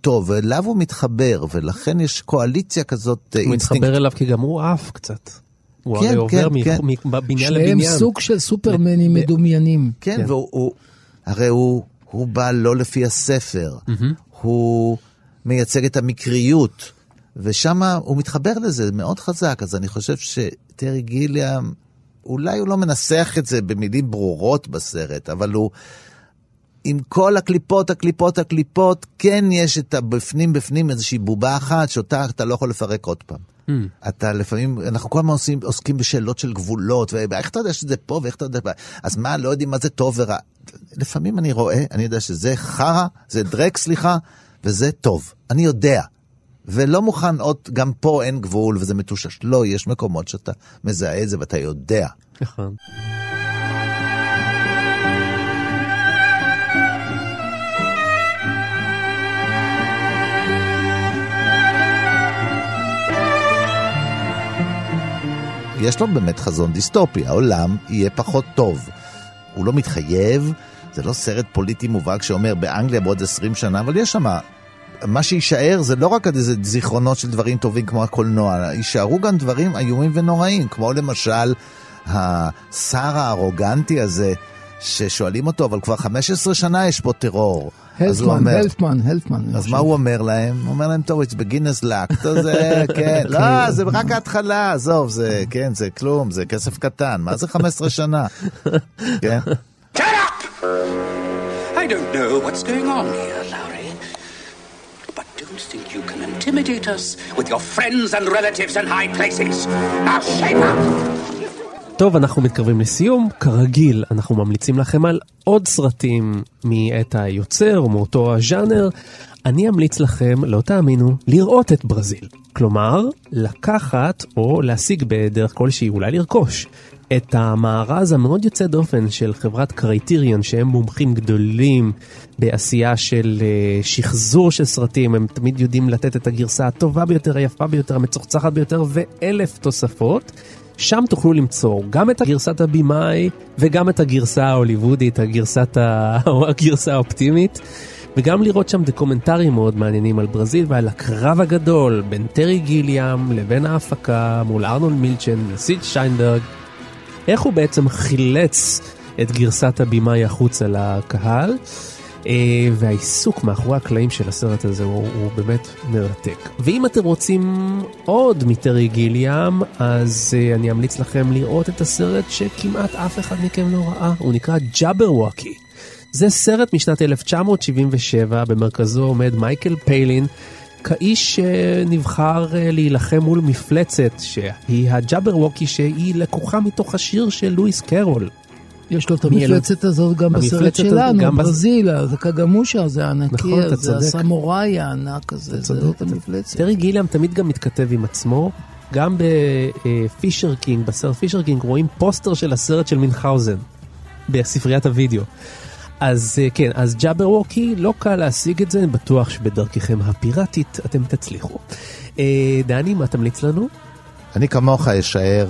טוב, ואליו הוא מתחבר, ולכן יש קואליציה כזאת הוא אינסטינקט. מתחבר אליו כי גם הוא עף קצת. הוא כן, הרי עובר כן, כן. מ- מבניין שניהם לבניין. סוג של סופרמנים מדומיינים. כן, והוא, הוא, הרי הוא, הוא בא לא לפי הספר, הוא מייצג את המקריות, ושם הוא מתחבר לזה זה מאוד חזק, אז אני חושב שטרי גיליאם, אולי הוא לא מנסח את זה במילים ברורות בסרט, אבל הוא, עם כל הקליפות, הקליפות, הקליפות, כן יש את הבפנים בפנים איזושהי בובה אחת שאותה אתה לא יכול לפרק עוד פעם. אתה לפעמים, אנחנו כל הזמן עושים, עוסקים בשאלות של גבולות, ואיך אתה יודע שזה פה ואיך אתה יודע, אז מה, לא יודעים מה זה טוב ורע. לפעמים אני רואה, אני יודע שזה חרא, זה דרק, סליחה, וזה טוב. אני יודע. ולא מוכן עוד, גם פה אין גבול וזה מטושש. לא, יש מקומות שאתה מזהה את זה ואתה יודע. נכון. יש לו באמת חזון דיסטופי, העולם יהיה פחות טוב. הוא לא מתחייב, זה לא סרט פוליטי מובהק שאומר באנגליה בעוד 20 שנה, אבל יש שם... מה שיישאר זה לא רק איזה זיכרונות של דברים טובים כמו הקולנוע, יישארו גם דברים איומים ונוראים, כמו למשל השר הארוגנטי הזה, ששואלים אותו, אבל כבר 15 שנה יש פה טרור. אז הוא הלפמן, הלפמן, הלפמן. אז. מה הוא אומר להם? הוא אומר להם, טוב, it's beginner's luck. זה, כן, לא, זה רק ההתחלה, עזוב, זה, כן, זה כלום, זה כסף קטן. מה זה 15 שנה? כן? I don't know what's going on here, Lowry. But do don't think you can intimidate us with your friends and relatives in high places. Now shape up! טוב, אנחנו מתקרבים לסיום. כרגיל, אנחנו ממליצים לכם על עוד סרטים מאת היוצר או מאותו הז'אנר. אני אמליץ לכם, לא תאמינו, לראות את ברזיל. כלומר, לקחת או להשיג בדרך כלשהי, אולי לרכוש, את המארז המאוד יוצא דופן של חברת קרייטיריון, שהם מומחים גדולים בעשייה של uh, שחזור של סרטים, הם תמיד יודעים לתת את הגרסה הטובה ביותר, היפה ביותר, המצוחצחת ביותר, ואלף תוספות. שם תוכלו למצוא גם את הגרסת הבמאי וגם את הגרסה ההוליוודית, הגרסת ה... [laughs] הגרסה האופטימית. וגם לראות שם דוקומנטרים מאוד מעניינים על ברזיל ועל הקרב הגדול בין טרי גיליאם לבין ההפקה מול ארנולד מילצ'ן וסיד שיינברג. איך הוא בעצם חילץ את גרסת הבמאי החוצה לקהל. אה, והעיסוק מאחורי הקלעים של הסרט הזה הוא, הוא באמת מרתק. ואם אתם רוצים עוד מטרי גיליאם, אז uh, אני אמליץ לכם לראות את הסרט שכמעט אף אחד מכם לא ראה, הוא נקרא ג'אבר ווקי. זה סרט משנת 1977, במרכזו עומד מייקל פיילין, כאיש שנבחר אה, להילחם מול מפלצת, שהיא הג'אבר ווקי, שהיא לקוחה מתוך השיר של לואיס קרול. יש לו את המפלצת הזאת גם בסרט שלנו, גם ברזיל, זה קאגמושה, זה הענקי נכון, הזה, הסמוראי הענק הזה, זה זאת המפלצת. טרי גיליאם תמיד גם מתכתב עם עצמו. גם ב-Fisher King, בסרט Fisher King, רואים פוסטר של הסרט של מינכאוזן, בספריית הוידאו. אז כן, אז ג'אברווקי, לא קל להשיג את זה, אני בטוח שבדרככם הפיראטית אתם תצליחו. דני, מה תמליץ לנו? אני כמוך אשאר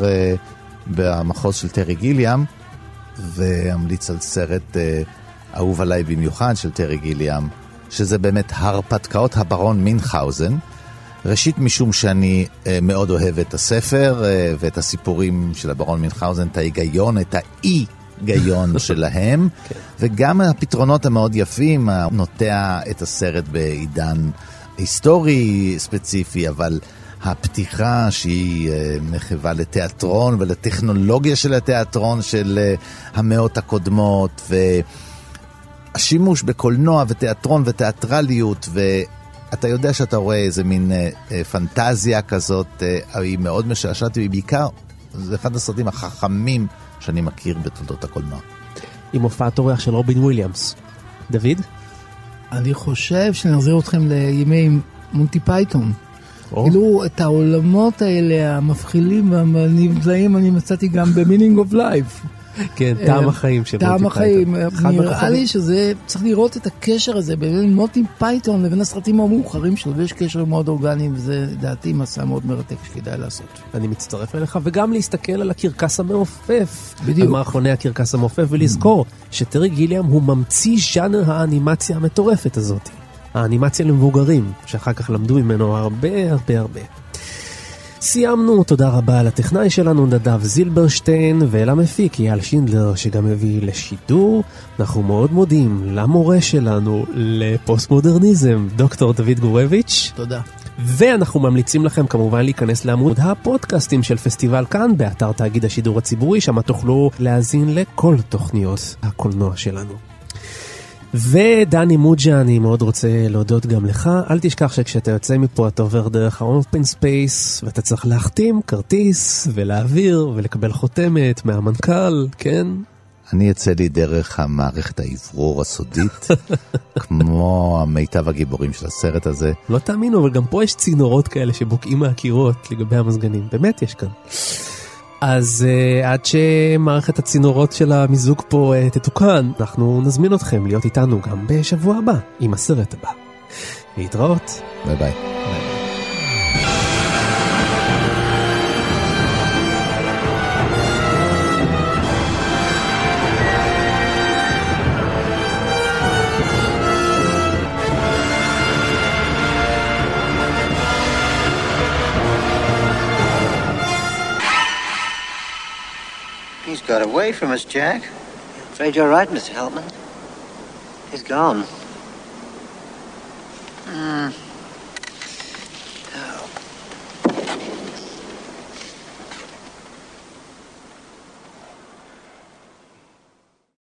במחוז של טרי גיליאם. ואמליץ על סרט אה, אהוב עליי במיוחד של טרי גיליאם, שזה באמת הרפתקאות הברון מינכאוזן. ראשית משום שאני אה, מאוד אוהב את הספר אה, ואת הסיפורים של הברון מינכאוזן, את ההיגיון, את האי-היגיון [laughs] שלהם, כן. וגם הפתרונות המאוד יפים, נוטע את הסרט בעידן היסטורי ספציפי, אבל... הפתיחה שהיא אה, מחווה לתיאטרון ולטכנולוגיה של התיאטרון של אה, המאות הקודמות והשימוש בקולנוע ותיאטרון ותיאטרליות ואתה יודע שאתה רואה איזה מין אה, פנטזיה כזאת, היא מאוד משעשעת והיא בעיקר, זה אחד הסרטים החכמים שאני מכיר בתולדות הקולנוע. עם הופעת אורח של רובין וויליאמס. דוד? אני חושב שנחזיר אתכם לימי מונטי פייתון. כאילו את העולמות האלה המבחילים והנפלאים אני מצאתי גם ב-meaning of life. כן, טעם החיים של מונטי פייתון. טעם החיים, נראה לי שזה, צריך לראות את הקשר הזה בין מונטי פייתון לבין הסרטים המאוחרים שלו, ויש קשר מאוד אורגני, וזה לדעתי מסע מאוד מרתק שכדאי לעשות. אני מצטרף אליך, וגם להסתכל על הקרקס המעופף. בדיוק. על מערכוני הקרקס המעופף, ולזכור שטרי גיליאם הוא ממציא ז'אנר האנימציה המטורפת הזאת. האנימציה למבוגרים, שאחר כך למדו ממנו הרבה הרבה הרבה. סיימנו, תודה רבה לטכנאי שלנו נדב זילברשטיין ולמפיק אייל שינדלר שגם הביא לשידור. אנחנו מאוד מודים למורה שלנו לפוסט מודרניזם, דוקטור דוד גורביץ'. תודה. ואנחנו ממליצים לכם כמובן להיכנס לעמוד הפודקאסטים של פסטיבל כאן באתר תאגיד השידור הציבורי, שם תוכלו להאזין לכל תוכניות הקולנוע שלנו. ודני מוג'ה, אני מאוד רוצה להודות גם לך. אל תשכח שכשאתה יוצא מפה אתה עובר דרך ה-open space ואתה צריך להחתים כרטיס ולהעביר ולקבל חותמת מהמנכ"ל, כן? אני אצא לי דרך המערכת האוורור הסודית, [laughs] כמו המיטב הגיבורים של הסרט הזה. לא תאמינו, אבל גם פה יש צינורות כאלה שבוקעים מהקירות לגבי המזגנים. באמת יש כאן. אז uh, עד שמערכת הצינורות של המיזוג פה uh, תתוקן, אנחנו נזמין אתכם להיות איתנו גם בשבוע הבא עם הסרט הבא. להתראות. ביי ביי. Got away from us, Jack. I'm Afraid you're right, Mr. Helpman. He's gone. Hmm.